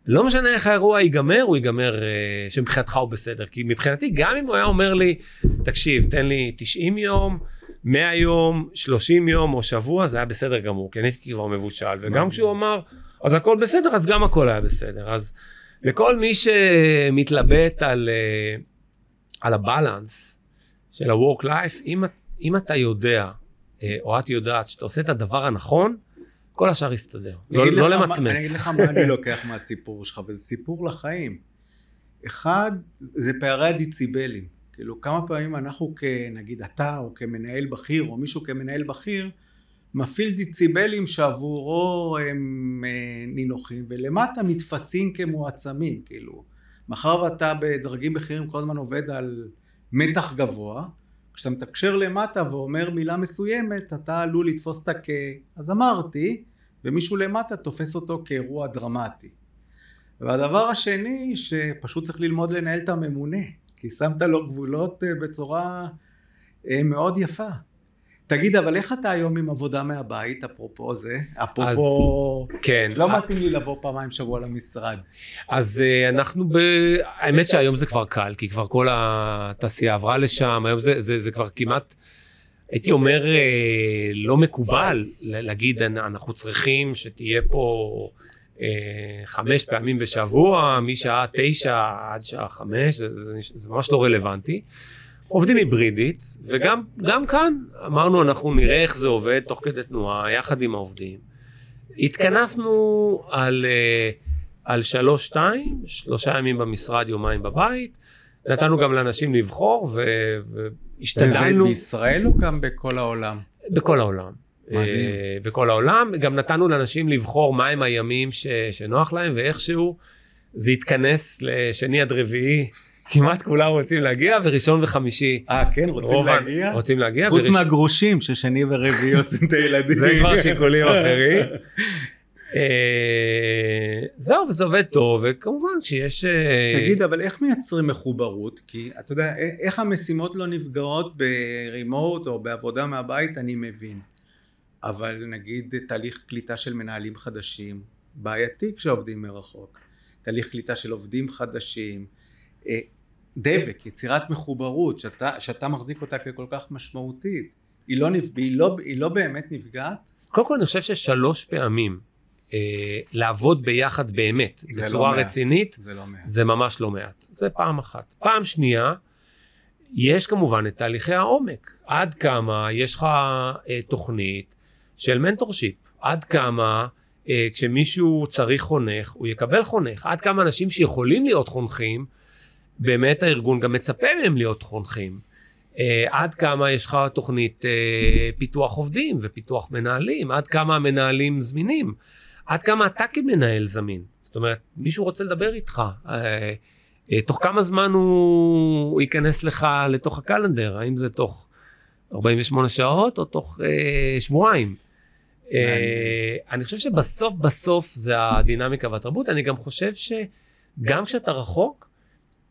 לא משנה איך האירוע ייגמר, הוא ייגמר אה, שמבחינתך הוא בסדר. כי מבחינתי, גם אם הוא היה אומר לי, תקשיב, תן לי 90 יום, 100 יום, 30 יום או שבוע, זה היה בסדר גמור, כי אני הייתי כבר מבושל. וגם כשהוא אמר, אז הכל בסדר, אז גם הכל היה בסדר. אז לכל מי שמתלבט על, אה, על הבלנס של ה-work life, אם, אם אתה יודע, אה, או את יודעת, שאתה עושה את הדבר הנכון, כל השאר יסתדר. לא, לא למצמץ. אני אגיד לך מה אני לוקח מהסיפור שלך, וזה סיפור לחיים. אחד, זה פערי הדיציבלים. כאילו, כמה פעמים אנחנו כנגיד אתה, או כמנהל בכיר, או מישהו כמנהל בכיר, מפעיל דיציבלים שעבורו הם אה, נינוחים, ולמטה מתפסים כמועצמים, כאילו. מאחר ואתה בדרגים בכירים כל הזמן עובד על מתח גבוה, כשאתה מתקשר למטה ואומר מילה מסוימת, אתה עלול לתפוס אותה כ... אז אמרתי, ומישהו למטה תופס אותו כאירוע דרמטי. והדבר השני, שפשוט צריך ללמוד לנהל את הממונה, כי שמת לו גבולות אה, בצורה אה, מאוד יפה. תגיד, אבל איך אתה היום עם עבודה מהבית, אפרופו זה? אפרופו... כן. לא מתאים לי לבוא פעמיים בשבוע למשרד. אז uh, אנחנו ב... האמת שהיום זה כבר קל, כי כבר כל התעשייה עברה לשם, היום זה, זה, זה כבר כמעט, הייתי אומר, uh, לא מקובל להגיד, "אנ- אנחנו צריכים שתהיה פה uh, חמש פעמים בשבוע, משעה תשע עד שעה חמש, זה, זה, זה ממש לא רלוונטי. עובדים היברידית, וגם גם כאן אמרנו, אנחנו נראה איך זה עובד תוך כדי תנועה, יחד עם העובדים. התכנסנו על, אה, על שלוש-שתיים, שלושה ימים במשרד, יומיים בבית. נתנו גם לאנשים לבחור ו, והשתדלנו. וזה בישראל או גם בכל העולם? בכל העולם. מדהים. אה, בכל העולם. גם נתנו לאנשים לבחור מהם הימים ש, שנוח להם, ואיכשהו זה התכנס לשני עד רביעי. כמעט כולם רוצים להגיע, וראשון וחמישי. אה, כן, רוצים רוב להגיע? רוצים להגיע. חוץ וראש- מהגרושים, ששני ורביעי עושים את הילדים. זה כבר שיקולים אחרים. אה, זהו, וזה עובד טוב, וכמובן כשיש... אה, תגיד, אבל איך מייצרים מחוברות? כי אתה יודע, איך המשימות לא נפגעות ברימוט או בעבודה מהבית, אני מבין. אבל נגיד תהליך קליטה של מנהלים חדשים, בעייתי כשעובדים מרחוק. תהליך קליטה של עובדים חדשים. דבק, יצירת מחוברות, שאתה, שאתה מחזיק אותה ככל כך משמעותית. היא לא, נפ... היא, לא, היא לא באמת נפגעת? קודם כל אני חושב ששלוש פעמים אה, לעבוד ביחד באמת, בצורה לא. רצינית, זה לא. זה ממש לא מעט. זה פעם אחת. פעם שנייה, יש כמובן את תהליכי העומק. עד כמה יש לך אה, תוכנית של מנטורשיפ. עד כמה אה, כשמישהו צריך חונך, הוא יקבל חונך. עד כמה אנשים שיכולים להיות חונכים, באמת הארגון גם מצפה מהם להיות חונכים. אה, עד כמה יש לך תוכנית אה, פיתוח עובדים ופיתוח מנהלים, עד כמה המנהלים זמינים, עד כמה אתה כמנהל זמין. זאת אומרת, מישהו רוצה לדבר איתך, אה, תוך כמה זמן הוא, ייכנס לך לתוך הקלנדר, האם זה תוך 48 שעות או תוך שבועיים. אני חושב שבסוף בסוף זה הדינמיקה והתרבות, אני גם חושב שגם כשאתה רחוק,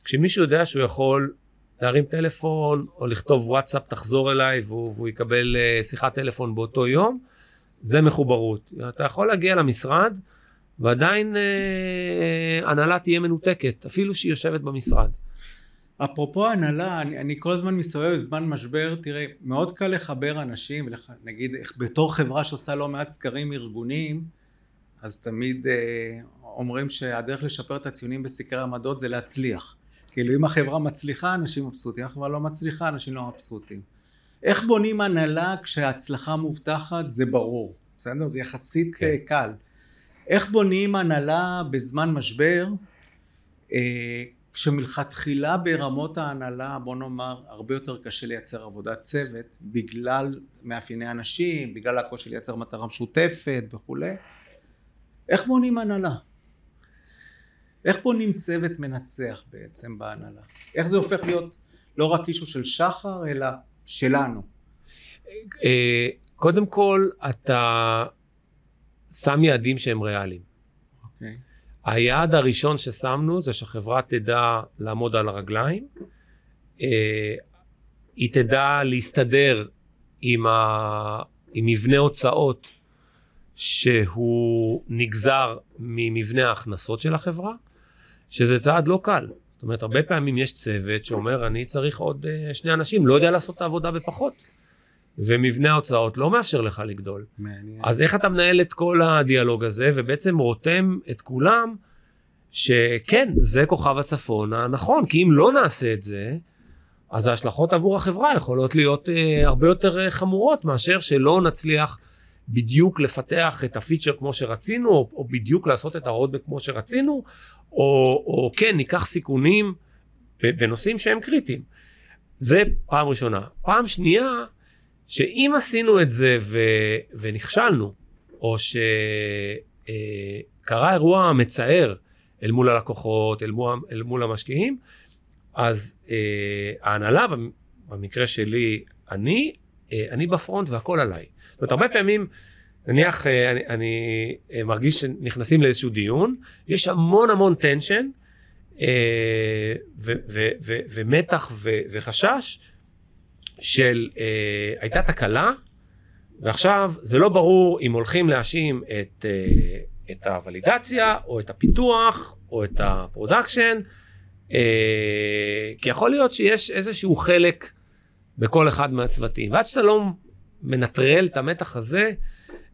כשמישהו יודע שהוא יכול להרים טלפון או לכתוב וואטסאפ תחזור אליי והוא, והוא יקבל אה, שיחת טלפון באותו יום, זה מחוברות. אתה יכול להגיע למשרד ועדיין אה, הנהלה תהיה מנותקת, אפילו שהיא יושבת במשרד. אפרופו הנהלה, אני, אני כל הזמן מסתובב בזמן משבר, תראה, מאוד קל לחבר אנשים, ולח- נגיד, בתור חברה שעושה לא מעט סקרים ארגוניים, אז תמיד אה, אומרים שהדרך לשפר את הציונים בסקרי עמדות זה להצליח. כאילו אם החברה מצליחה, אנשים מבסוטים, אם החברה לא מצליחה, אנשים לא מבסוטים. איך בונים הנהלה כשההצלחה מובטחת זה ברור, בסדר? זה יחסית כן. כן. קל. איך בונים הנהלה בזמן משבר, אה, כשמלכתחילה ברמות ההנהלה, בוא נאמר, הרבה יותר קשה לייצר עבודת צוות, בגלל מאפייני אנשים, בגלל הקושי לייצר מטרה משותפת וכולי. איך בונים הנהלה? איך בונים צוות מנצח בעצם בהנהלה? איך זה הופך להיות לא רק אישו של שחר, אלא שלנו? אה, קודם כל, אתה שם יעדים שהם ריאליים. אוקיי. היעד הראשון ששמנו זה שהחברה תדע לעמוד על הרגליים, אה, היא תדע להסתדר עם, ה... עם מבנה הוצאות שהוא נגזר ממבנה ההכנסות של החברה, שזה צעד לא קל. זאת אומרת, הרבה פעמים יש צוות שאומר, אני צריך עוד אה, שני אנשים, לא יודע לעשות את העבודה בפחות. ומבנה ההוצאות לא מאפשר לך לגדול. מעניין. אז איך אתה מנהל את כל הדיאלוג הזה, ובעצם רותם את כולם, שכן, זה כוכב הצפון הנכון, כי אם לא נעשה את זה, אז ההשלכות עבור החברה יכולות להיות אה, הרבה יותר אה, חמורות מאשר שלא נצליח בדיוק לפתח את הפיצ'ר כמו שרצינו, או, או בדיוק לעשות את הרודבק כמו שרצינו, או, או כן, ניקח סיכונים בנושאים שהם קריטיים. זה פעם ראשונה. פעם שנייה, שאם עשינו את זה ו, ונכשלנו, או שקרה אירוע מצער אל מול הלקוחות, אל מול, אל מול המשקיעים, אז אה, ההנהלה, במקרה שלי, אני, אה, אני בפרונט והכל עליי. זאת אומרת, הרבה פעמים, נניח, אה, אני, אני אה, מרגיש שנכנסים לאיזשהו דיון, יש המון המון tension, אה, ו- ו- ו- ומתח ו- וחשש של אה, הייתה תקלה, ועכשיו זה לא ברור אם הולכים להאשים את, אה, את הוולידציה, או את הפיתוח, או את ה production, אה, כי יכול להיות שיש איזשהו חלק בכל אחד מהצוותים, ועד שאתה לא מנטרל את המתח הזה,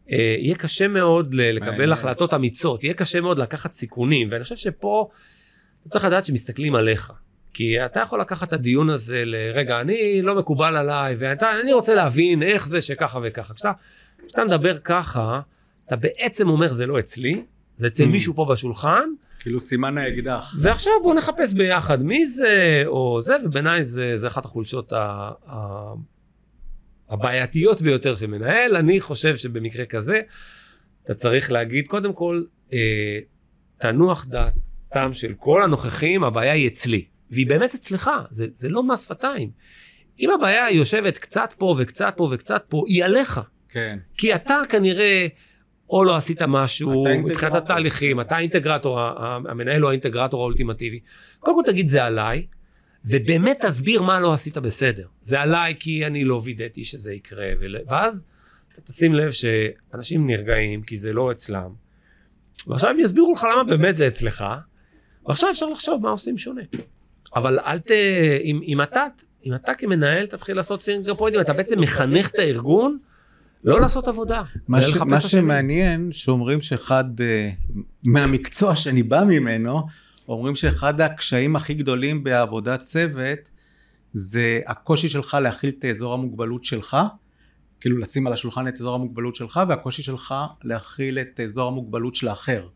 יהיה קשה מאוד לקבל. החלטות אמיצות, יהיה קשה מאוד לקחת סיכונים, ואני חושב שפה צריך לדעת שמסתכלים עליך. כי אתה יכול לקחת את הדיון הזה לרגע, אני לא מקובל עליי, ואני רוצה להבין איך זה שככה וככה. כשאתה, כשאתה מדבר ככה, אתה אתה בעצם אומר, זה לא אצלי, זה אצל Mm. מישהו פה בשולחן, כאילו סימן האקדח. ועכשיו בואו נחפש ביחד מי זה או זה, ובעיניי זה, זה אחת החולשות ה, ה, הבעייתיות ביותר של מנהל. אני חושב שבמקרה כזה, אתה צריך להגיד, קודם כל, אה, תנוח דעתם של כל הנוכחים, הבעיה היא אצלי. והיא באמת אצלך, זה, זה לא מס שפתיים. אם הבעיה יושבת קצת פה וקצת פה וקצת פה, היא עליך. כן. כי אתה כנראה או לא עשית משהו. מבחינת התהליכים, אתה האינטגרטור, המנהל הוא האינטגרטור האולטימטיבי. קודם כל תגיד זה עליי, ובאמת תסביר מה לא עשית בסדר. זה עליי כי אני לא וידאתי שזה יקרה, ואז אתה תשים לב שאנשים נרגעים כי זה לא אצלם, ועכשיו הם יסבירו לך למה באמת זה אצלך, ועכשיו אפשר לחשוב מה עושים שונה. אבל אל ת... אם, אם אתה, אם אתה כמנהל תתחיל לעשות פינגר פוינטים, אתה בעצם מחנך את הארגון לא לעשות עבודה. מה, ש... מה. שמעניין, שאומרים שאחד uh, מהמקצוע שאני בא ממנו, אומרים שאחד הקשיים הכי גדולים בעבודת צוות, זה הקושי שלך להכיל את אזור המוגבלות שלך, כאילו לשים על השולחן את אזור המוגבלות שלך, והקושי שלך להכיל את אזור המוגבלות של האחר.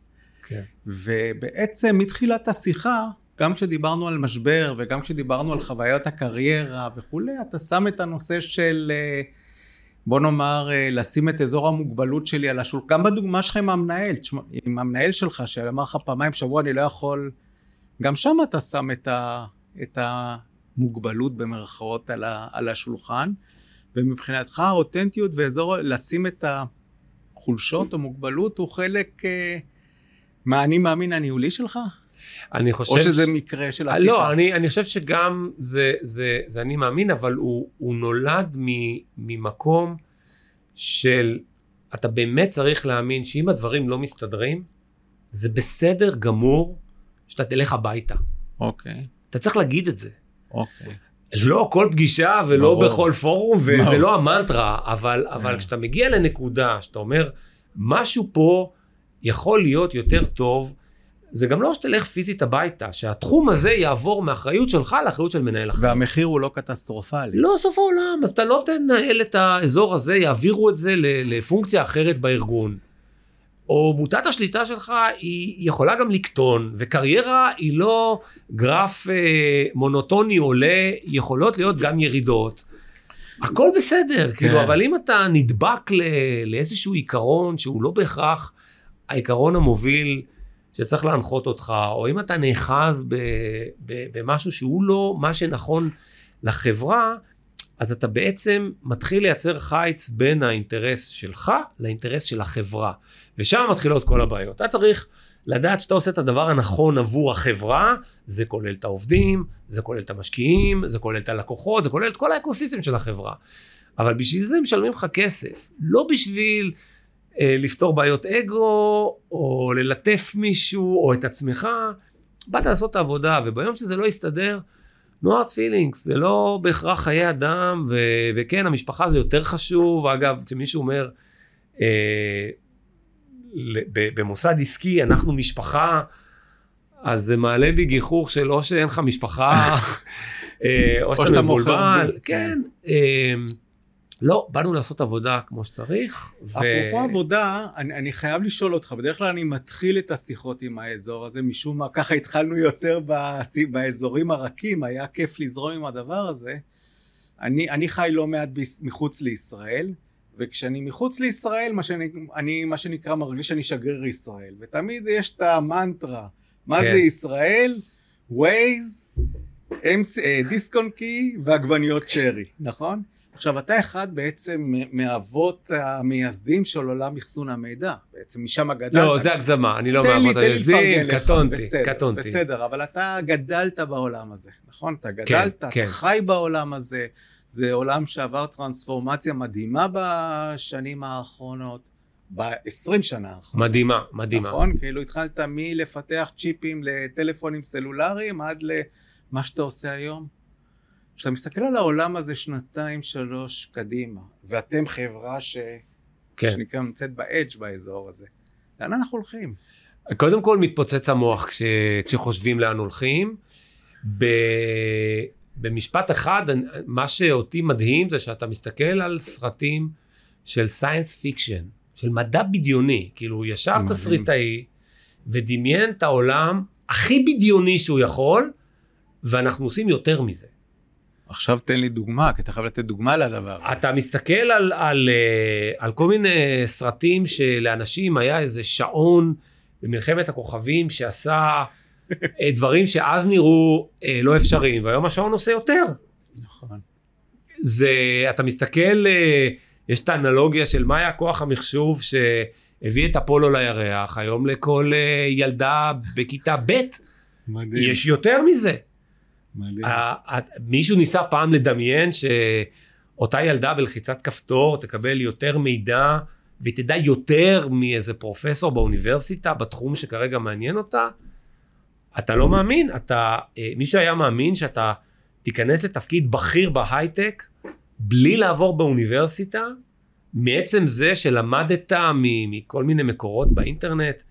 כן. ובעצם מתחילת השיחה, גם כשדיברנו על משבר וגם כשדיברנו על חוויות הקריירה וכולי, אתה שם את הנושא של, אה, בוא נאמר, אה, לשים את אזור המוגבלות שלי על השולחן, גם בדוגמה שלך עם המנהל, עם המנהל שלך שאמר לך פעמיים בשבוע אני לא יכול, גם שם אתה שם את, ה, את המוגבלות במרכאות על, ה, על השולחן, ומבחינתך האותנטיות ואזור, לשים את החולשות או מוגבלות הוא חלק אה, מהאני מאמין הניהולי שלך? אני חושב... או שזה ש- מקרה של אה, השיחה? לא, אני, אני חושב שגם זה, זה, זה אני מאמין, אבל הוא, הוא נולד מ, ממקום של, אתה באמת צריך להאמין שאם הדברים לא מסתדרים, זה בסדר גמור שאתה תלך הביתה. אוקיי, אתה צריך להגיד את זה. אוקיי. לא כל פגישה ולא ברור. בכל פורום, וזה ברור. לא המנטרה, אבל, אבל כן. כשאתה מגיע לנקודה שאתה אומר, משהו פה יכול להיות יותר טוב, זה גם לא שתלך פיזית הביתה, שהתחום הזה יעבור מאחריות שלך לאחריות של מנהל אחר. והמחיר הוא לא קטסטרופלי. לא סוף העולם, אז אתה לא תנהל את האזור הזה, יעבירו את זה לפונקציה אחרת בארגון. או מוטת השליטה שלך היא יכולה גם לקטון, וקריירה היא לא גרף אה, מונוטוני עולה, יכולות להיות גם ירידות. הכל בסדר, כן. כאילו, אבל אם אתה נדבק ל- לאיזשהו עיקרון שהוא לא בהכרח העיקרון המוביל שצריך להנחות אותך, או אם אתה נאחז במשהו שהוא לא מה שנכון לחברה, אז אתה בעצם מתחיל לייצר חיץ בין האינטרס שלך לאינטרס של החברה. ושם מתחילות כל הבעיות. אתה צריך לדעת שאתה עושה את הדבר הנכון עבור החברה, זה כולל את העובדים, זה כולל את המשקיעים, זה כולל את הלקוחות, זה כולל את כל האקוסיסטם של החברה. אבל בשביל זה משלמים לך כסף, לא בשביל לפתור בעיות אגו, או ללטף מישהו, או את עצמך. באת לעשות את העבודה, וביום שזה לא יסתדר, no hard feelings, זה לא בהכרח חיי אדם, ו- וכן, המשפחה זה יותר חשוב. אגב, כשמישהו אומר, אה, במוסד עסקי אנחנו משפחה, אז זה מעלה בי גיחוך של או שאין לך משפחה, אה, או שאתה מבולבל. בי. כן. אה, לא, באנו לעשות עבודה כמו שצריך. ו- אפרופו עבודה, אני, אני חייב לשאול אותך, בדרך כלל אני מתחיל את השיחות עם האזור הזה, משום מה ככה התחלנו יותר באזורים הרכים, היה כיף לזרום עם הדבר הזה. אני, אני חי לא מעט ביס, מחוץ לישראל, וכשאני מחוץ לישראל, מה, שאני, אני, מה שנקרא מרגיש שאני שגריר ישראל, ותמיד יש את המנטרה, מה כן. זה ישראל? ווייז, MC, אה, דיסקון קי ועגבניות שרי, נכון? עכשיו אתה אחד בעצם מאבות המייסדים של עולם אחסון המידע, בעצם משם גדלת. לא, זה הגזמה, אני לא לפרגן לך, קטונתי, קטונתי. בסדר, אבל אתה גדלת בעולם הזה, נכון? אתה גדלת, כן. אתה חי בעולם הזה, זה עולם שעבר טרנספורמציה מדהימה בשנים האחרונות, ב-20 שנה האחרונות. מדהימה, מדהימה. נכון? כאילו התחלת מלפתח צ'יפים לטלפונים סלולריים עד למה שאתה עושה היום. כשאתה מסתכל על העולם הזה שנתיים שלוש קדימה, ואתם חברה ש... כן. שנקרא נמצאת באדג' באזור הזה, לאן אנחנו הולכים? קודם כל מתפוצץ המוח כש, כשחושבים לאן הולכים. ב, במשפט אחד, מה שאותי מדהים זה שאתה מסתכל על סרטים של science fiction, של מדע בדיוני. כאילו, ישב. תסריטאי ודמיין את העולם הכי בדיוני שהוא יכול, ואנחנו עושים יותר מזה. עכשיו תן לי דוגמה, כי אתה חייב לתת דוגמה לדבר. אתה מסתכל על, על, אה, על כל מיני סרטים שלאנשים היה איזה שעון במלחמת הכוכבים שעשה אה, דברים שאז נראו אה, לא אפשריים, והיום השעון עושה יותר. נכון. זה, אתה מסתכל, אה, יש את האנלוגיה של מה היה כוח המחשוב שהביא את אפולו לירח, היום לכל אה, ילדה בכיתה ב' מדהים. יש יותר מזה. מדהים. ה- ה- מישהו ניסה פעם לדמיין שאותה ילדה בלחיצת כפתור תקבל יותר מידע והיא תדע יותר מאיזה פרופסור באוניברסיטה בתחום שכרגע מעניין אותה? אתה לא מאמין, אתה, אה, מישהו היה מאמין שאתה תיכנס לתפקיד בכיר בהייטק בלי לעבור באוניברסיטה, מעצם זה שלמדת מכל מיני מקורות באינטרנט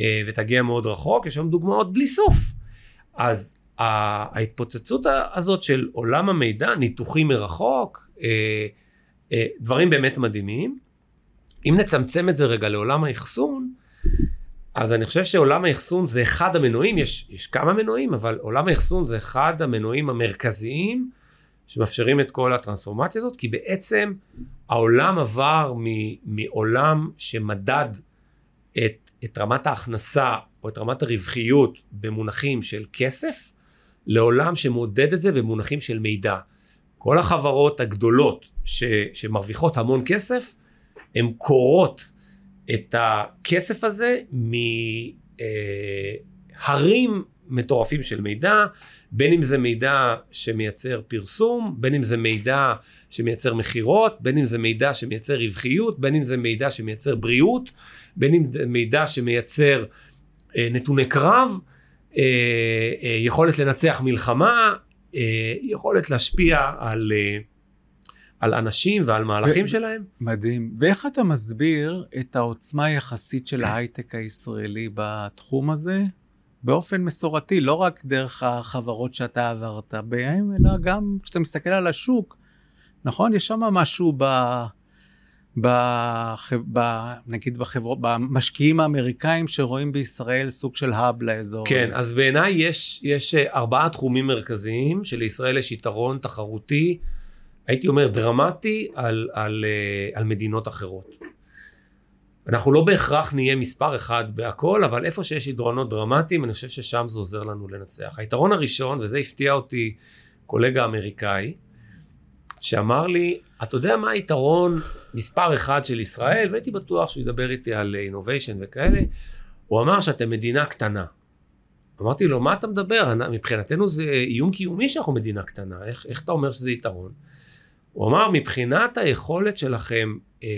אה, ותגיע מאוד רחוק, יש שם דוגמאות בלי סוף. אז ההתפוצצות הזאת של עולם המידע, ניתוחים מרחוק, אה, אה, דברים באמת מדהימים. אם נצמצם את זה רגע לעולם האחסון, אז אני חושב שעולם האחסון זה אחד המנועים, יש, יש כמה מנועים, אבל עולם האחסון זה אחד המנועים המרכזיים שמאפשרים את כל הטרנספורמציה הזאת, כי בעצם העולם עבר מ- מעולם שמדד את, את רמת ההכנסה או את רמת הרווחיות במונחים של כסף, לעולם שמודד את זה במונחים של מידע. כל החברות הגדולות ש, שמרוויחות המון כסף, הן קורות את הכסף הזה מהרים מטורפים של מידע, בין אם זה מידע שמייצר פרסום, בין אם זה מידע שמייצר מכירות, בין אם זה מידע שמייצר רווחיות, בין אם זה מידע שמייצר בריאות, בין אם זה מידע שמייצר אה, נתוני קרב, אה, אה, יכולת לנצח מלחמה, אה, יכולת להשפיע על, אה, על אנשים ועל מהלכים ו- שלהם. מדהים. ואיך אתה מסביר את העוצמה היחסית של ההייטק הישראלי בתחום הזה? באופן מסורתי, לא רק דרך החברות שאתה עברת בהן, אלא גם כשאתה מסתכל על השוק, נכון? יש שם משהו ב... ב... ב... נגיד בחברות, במשקיעים האמריקאים שרואים בישראל סוג של האב לאזור. כן, אז בעיניי יש, יש אה, ארבעה תחומים מרכזיים שלישראל יש יתרון תחרותי, הייתי אומר דרמטי, על, על, אה, על מדינות אחרות. אנחנו לא בהכרח נהיה מספר אחד בהכל, אבל איפה שיש יתרונות דרמטיים, אני חושב ששם זה עוזר לנו לנצח. היתרון הראשון, וזה הפתיע אותי קולגה אמריקאי, שאמר לי, אתה יודע מה היתרון מספר אחד של ישראל? והייתי בטוח שהוא ידבר איתי על אינוביישן וכאלה. הוא אמר שאתם מדינה קטנה. אמרתי לו, מה אתה מדבר? מבחינתנו זה איום קיומי שאנחנו מדינה קטנה, איך, איך אתה אומר שזה יתרון? הוא אמר, מבחינת היכולת שלכם אה,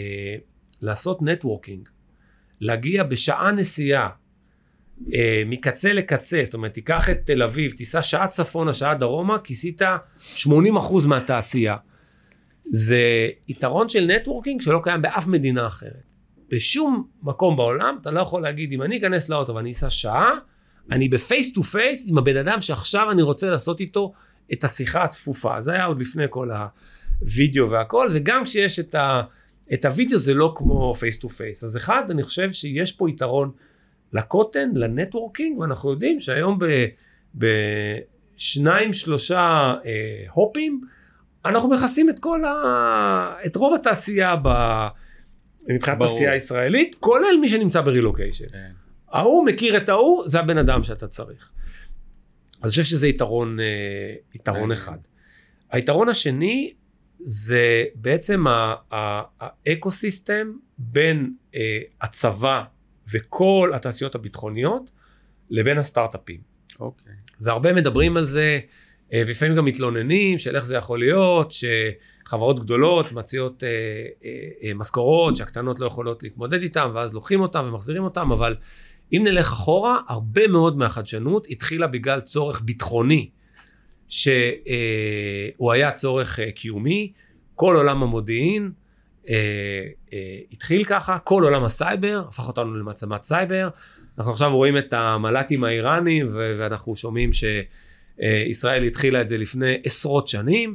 לעשות networking, להגיע בשעה נסיעה אה, מקצה לקצה, זאת אומרת, תיקח את תל אביב, תיסע שעה צפונה, שעה דרומה, כיסית 80% מהתעשייה. זה יתרון של networking שלא קיים באף מדינה אחרת. בשום מקום בעולם אתה לא יכול להגיד, אם אני אכנס לאוטו ואני אסע שעה, אני ב face to face עם הבן אדם שעכשיו אני רוצה לעשות איתו את השיחה הצפופה. זה היה עוד לפני כל הווידאו והכל, וגם כשיש את, ה, את הווידאו זה לא כמו face to face. אז אחד, אני חושב שיש פה יתרון לקוטן, ל networking, ואנחנו יודעים שהיום בשניים, שלושה אה, הופים, אנחנו מכסים את כל ה... את רוב התעשייה ב... מבחינת. התעשייה הישראלית, כולל מי שנמצא ברילוקיישן. כן. ההוא מכיר את ההוא, זה הבן אדם שאתה צריך. אז אני חושב שזה יתרון, אה, יתרון מעניין. אחד. היתרון השני זה בעצם ה- ה- האקו-סיסטם בין אה, הצבא וכל התעשיות הביטחוניות לבין הסטארט-אפים. אוקיי. והרבה מדברים על זה, ולפעמים גם מתלוננים של איך זה יכול להיות, שחברות גדולות מציעות אה, אה, אה, משכורות שהקטנות לא יכולות להתמודד איתן, ואז לוקחים אותן ומחזירים אותן, אבל אם נלך אחורה, הרבה מאוד מהחדשנות התחילה בגלל צורך ביטחוני, שהוא היה צורך אה, קיומי, כל עולם המודיעין אה, אה, התחיל ככה, כל עולם הסייבר הפך אותנו למעצמת סייבר. אנחנו עכשיו רואים את המל"טים האיראנים, ואנחנו שומעים שישראל התחילה את זה לפני עשרות שנים,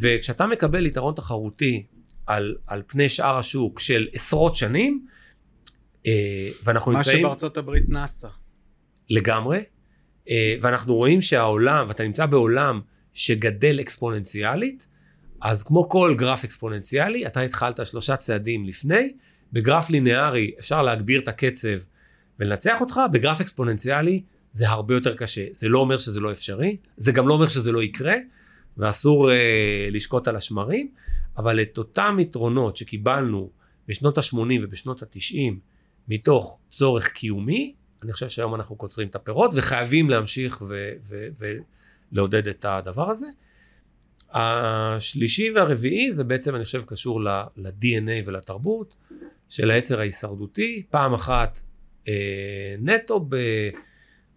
וכשאתה מקבל יתרון תחרותי על, על פני שאר השוק של עשרות שנים, אה, ואנחנו מה נמצאים... שבארצות הברית נאסא. לגמרי, אה, ואנחנו רואים שהעולם, ואתה נמצא בעולם שגדל אקספוננציאלית, אז כמו כל גרף אקספוננציאלי, אתה התחלת שלושה צעדים לפני, בגרף ליניארי אפשר להגביר את הקצב ולנצח אותך, בגרף אקספוננציאלי זה הרבה יותר קשה. זה לא אומר שזה לא אפשרי, זה גם לא אומר שזה לא יקרה, ואסור אה, לשקוט על השמרים, אבל את אותם יתרונות שקיבלנו בשנות ה-80 ובשנות ה-90, מתוך צורך קיומי, אני חושב שהיום אנחנו קוצרים את הפירות וחייבים להמשיך ולעודד את הדבר הזה. השלישי והרביעי זה בעצם אני חושב קשור ל-DNA ולתרבות של העצר ההישרדותי, פעם אחת אה, נטו ב,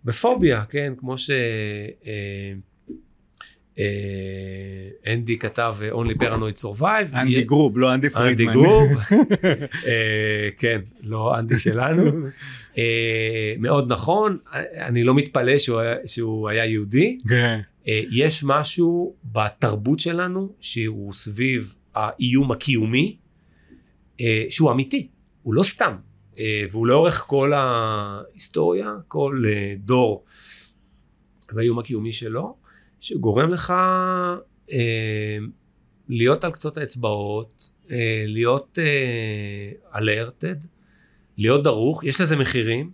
בפוביה, כן, כמו ש... אה, אה, כתב Only Paranoid Survive. אנדי גרוב, לא אנדי פרידמן. אנדי גרוב, אה, כן, לא אנדי שלנו. אה, מאוד נכון, אני לא מתפלא שהוא היה, שהוא היה יהודי. כן. יש משהו בתרבות שלנו שהוא סביב האיום הקיומי, שהוא אמיתי, הוא לא סתם, והוא לאורך כל ההיסטוריה, כל דור והאיום הקיומי שלו. שגורם לך אה, להיות על קצות האצבעות, אה, להיות אלרטד, אה, להיות דרוך, יש לזה מחירים.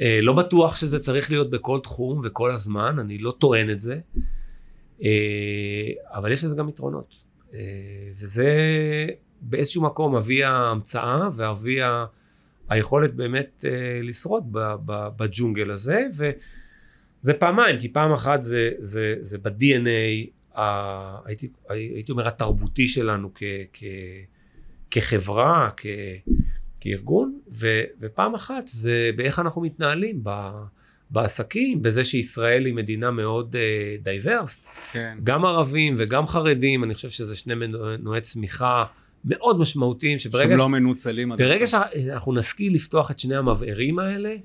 אה, לא בטוח שזה צריך להיות בכל תחום וכל הזמן, אני לא טוען את זה, אה, אבל יש לזה גם יתרונות. אה, וזה באיזשהו מקום אבי ההמצאה ואבי היכולת באמת אה, לשרוד בג'ונגל הזה. ו, זה פעמיים, כי פעם אחת זה, זה, זה ב-DNA, ה, הייתי, הייתי אומר, התרבותי שלנו כ, כ, כחברה, כ, כארגון, ו, ופעם אחת זה באיך אנחנו מתנהלים ב, בעסקים, בזה שישראל היא מדינה מאוד diversity, uh, כן. גם ערבים וגם חרדים, אני חושב שזה שני מנועי צמיחה מאוד משמעותיים, שברגע... שהם לא מנוצלים. ברגע שאנחנו נשכיל לפתוח את שני המבערים האלה,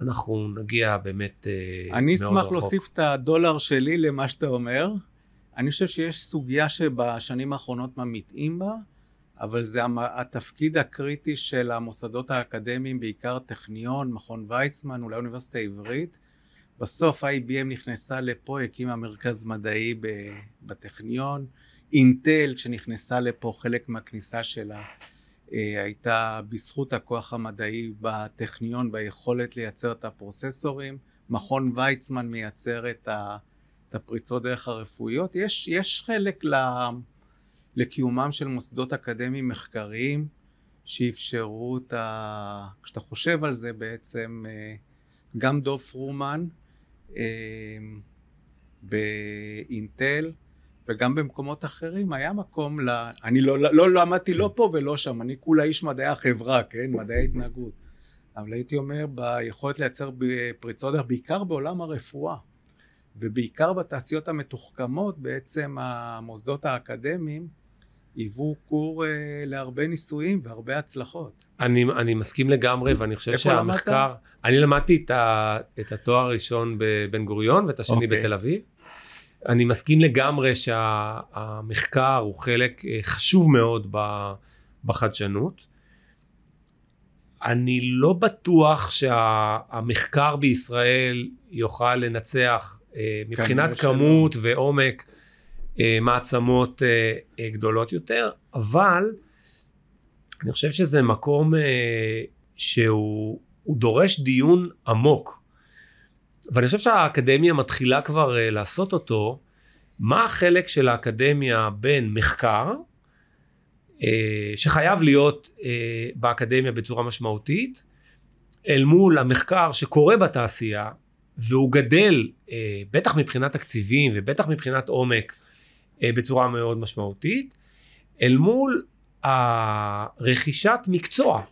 אנחנו נגיע באמת אה, אני אשמח להוסיף את הדולר שלי למה שאתה אומר. אני חושב שיש סוגיה שבשנים האחרונות ממעיטים בה, אבל זה התפקיד הקריטי של המוסדות האקדמיים, בעיקר טכניון, מכון ויצמן, אולי האוניברסיטה העברית. בסוף IBM נכנסה לפה, הקימה מרכז מדעי בטכניון. אינטל, כשנכנסה לפה, חלק מהכניסה שלה אה, הייתה בזכות הכוח המדעי בטכניון ביכולת לייצר את הפרוססורים. מכון ויצמן מייצר את, את הפריצות דרך הרפואיות. יש, יש חלק ל, לקיומם של מוסדות אקדמיים מחקריים שאפשרו את ה... כשאתה חושב על זה בעצם, אה, גם דוב פרומן אה, באינטל וגם במקומות אחרים היה מקום ל... אני לא, לא, לא למדתי לא פה ולא שם, אני כולה איש מדעי החברה, כן? מדעי ההתנהגות. אבל הייתי אומר ביכולת לייצר פריצות דרך, בעיקר בעולם הרפואה, ובעיקר בתעשיות המתוחכמות, בעצם המוסדות האקדמיים היוו כור אה, להרבה ניסויים והרבה הצלחות. אני, אני מסכים לגמרי, ואני חושב שהמחקר... למדת? אני למדתי את, ה, את התואר הראשון בבן גוריון ואת השני okay. אוקיי. בתל אביב. אני מסכים לגמרי שהמחקר הוא חלק אה, חשוב מאוד בחדשנות. אני לא בטוח שהמחקר בישראל יוכל לנצח אה, מבחינת כמות שלא. ועומק אה, מעצמות גדולות יותר, אבל אני חושב שזה מקום שהוא דורש דיון עמוק ואני חושב שהאקדמיה מתחילה כבר uh, לעשות אותו, מה החלק של האקדמיה בין מחקר, uh, שחייב להיות uh, באקדמיה בצורה משמעותית, אל מול המחקר שקורה בתעשייה, והוא גדל, uh, בטח מבחינת תקציבים ובטח מבחינת עומק, uh, בצורה מאוד משמעותית, אל מול הרכישת מקצוע.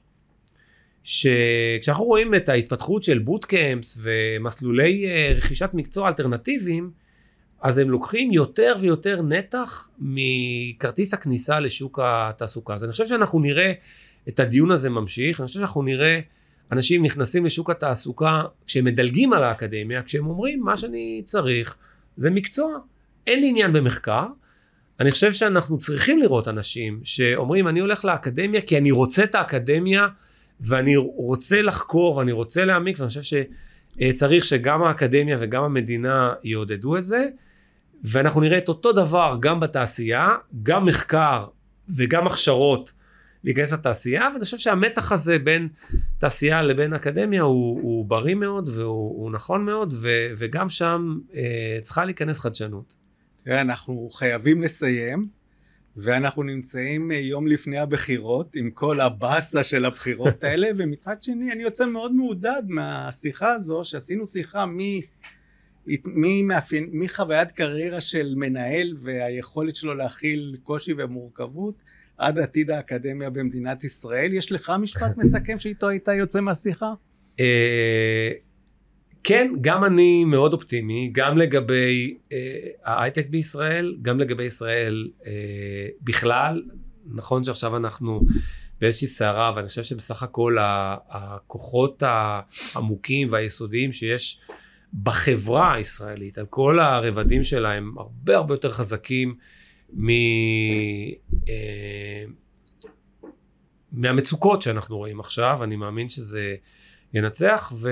שכשאנחנו רואים את ההתפתחות של בוטקאמפס ומסלולי אה, רכישת מקצוע אלטרנטיביים, אז הם לוקחים יותר ויותר נתח מכרטיס הכניסה לשוק התעסוקה. אז אני חושב שאנחנו נראה את הדיון הזה ממשיך, אני חושב שאנחנו נראה אנשים נכנסים לשוק התעסוקה כשהם מדלגים על האקדמיה, כשהם אומרים מה שאני צריך זה מקצוע, אין לי עניין במחקר, אני חושב שאנחנו צריכים לראות אנשים שאומרים, אני הולך לאקדמיה כי אני רוצה את האקדמיה, ואני רוצה לחקור, ואני רוצה להעמיק, ואני חושב שצריך שגם האקדמיה וגם המדינה יעודדו את זה, ואנחנו נראה את אותו דבר גם בתעשייה, גם מחקר וגם הכשרות להיכנס לתעשייה, ואני חושב שהמתח הזה בין תעשייה לבין אקדמיה הוא, הוא בריא מאוד והוא נכון מאוד, ו, וגם שם אה, צריכה להיכנס חדשנות. תראה, אנחנו חייבים לסיים, ואנחנו נמצאים אה, יום לפני הבחירות, עם כל הבאסה של הבחירות האלה, ומצד שני אני יוצא מאוד מעודד מהשיחה הזו, שעשינו שיחה מ... מחוויית קריירה של מנהל והיכולת שלו להכיל קושי ומורכבות עד עתיד האקדמיה במדינת ישראל. יש לך משפט מסכם שאיתו היית יוצא מהשיחה? כן, גם אני מאוד אופטימי, גם לגבי אה, ההייטק בישראל, גם לגבי ישראל אה, בכלל. נכון שעכשיו אנחנו באיזושהי סערה, ואני חושב שבסך הכל הכוחות העמוקים והיסודיים שיש בחברה הישראלית, על כל הרבדים שלה, הם הרבה הרבה יותר חזקים מ... אה, מהמצוקות שאנחנו רואים עכשיו, אני מאמין שזה ינצח, ו...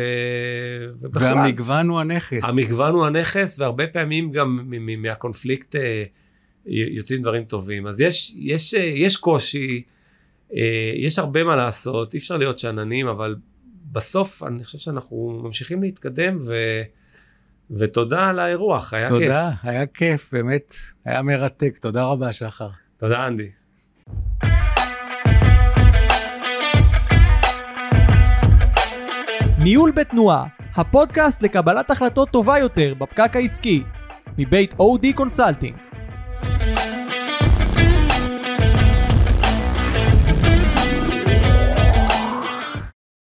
ובכלל... והמגוון הוא הנכס. המגוון הוא הנכס, והרבה פעמים גם מהקונפליקט אה, יוצאים דברים טובים. אז יש, יש, אה, יש קושי, יש הרבה מה לעשות, אי אפשר להיות שאננים, אבל בסוף אני חושב שאנחנו ממשיכים להתקדם, ו... ותודה על האירוח, היה תודה, כיף. תודה, היה כיף, באמת, היה מרתק. תודה רבה, שחר. תודה, אנדי. ניהול בתנועה, הפודקאסט לקבלת החלטות טובה יותר בפקק העסקי, מבית OD Consulting.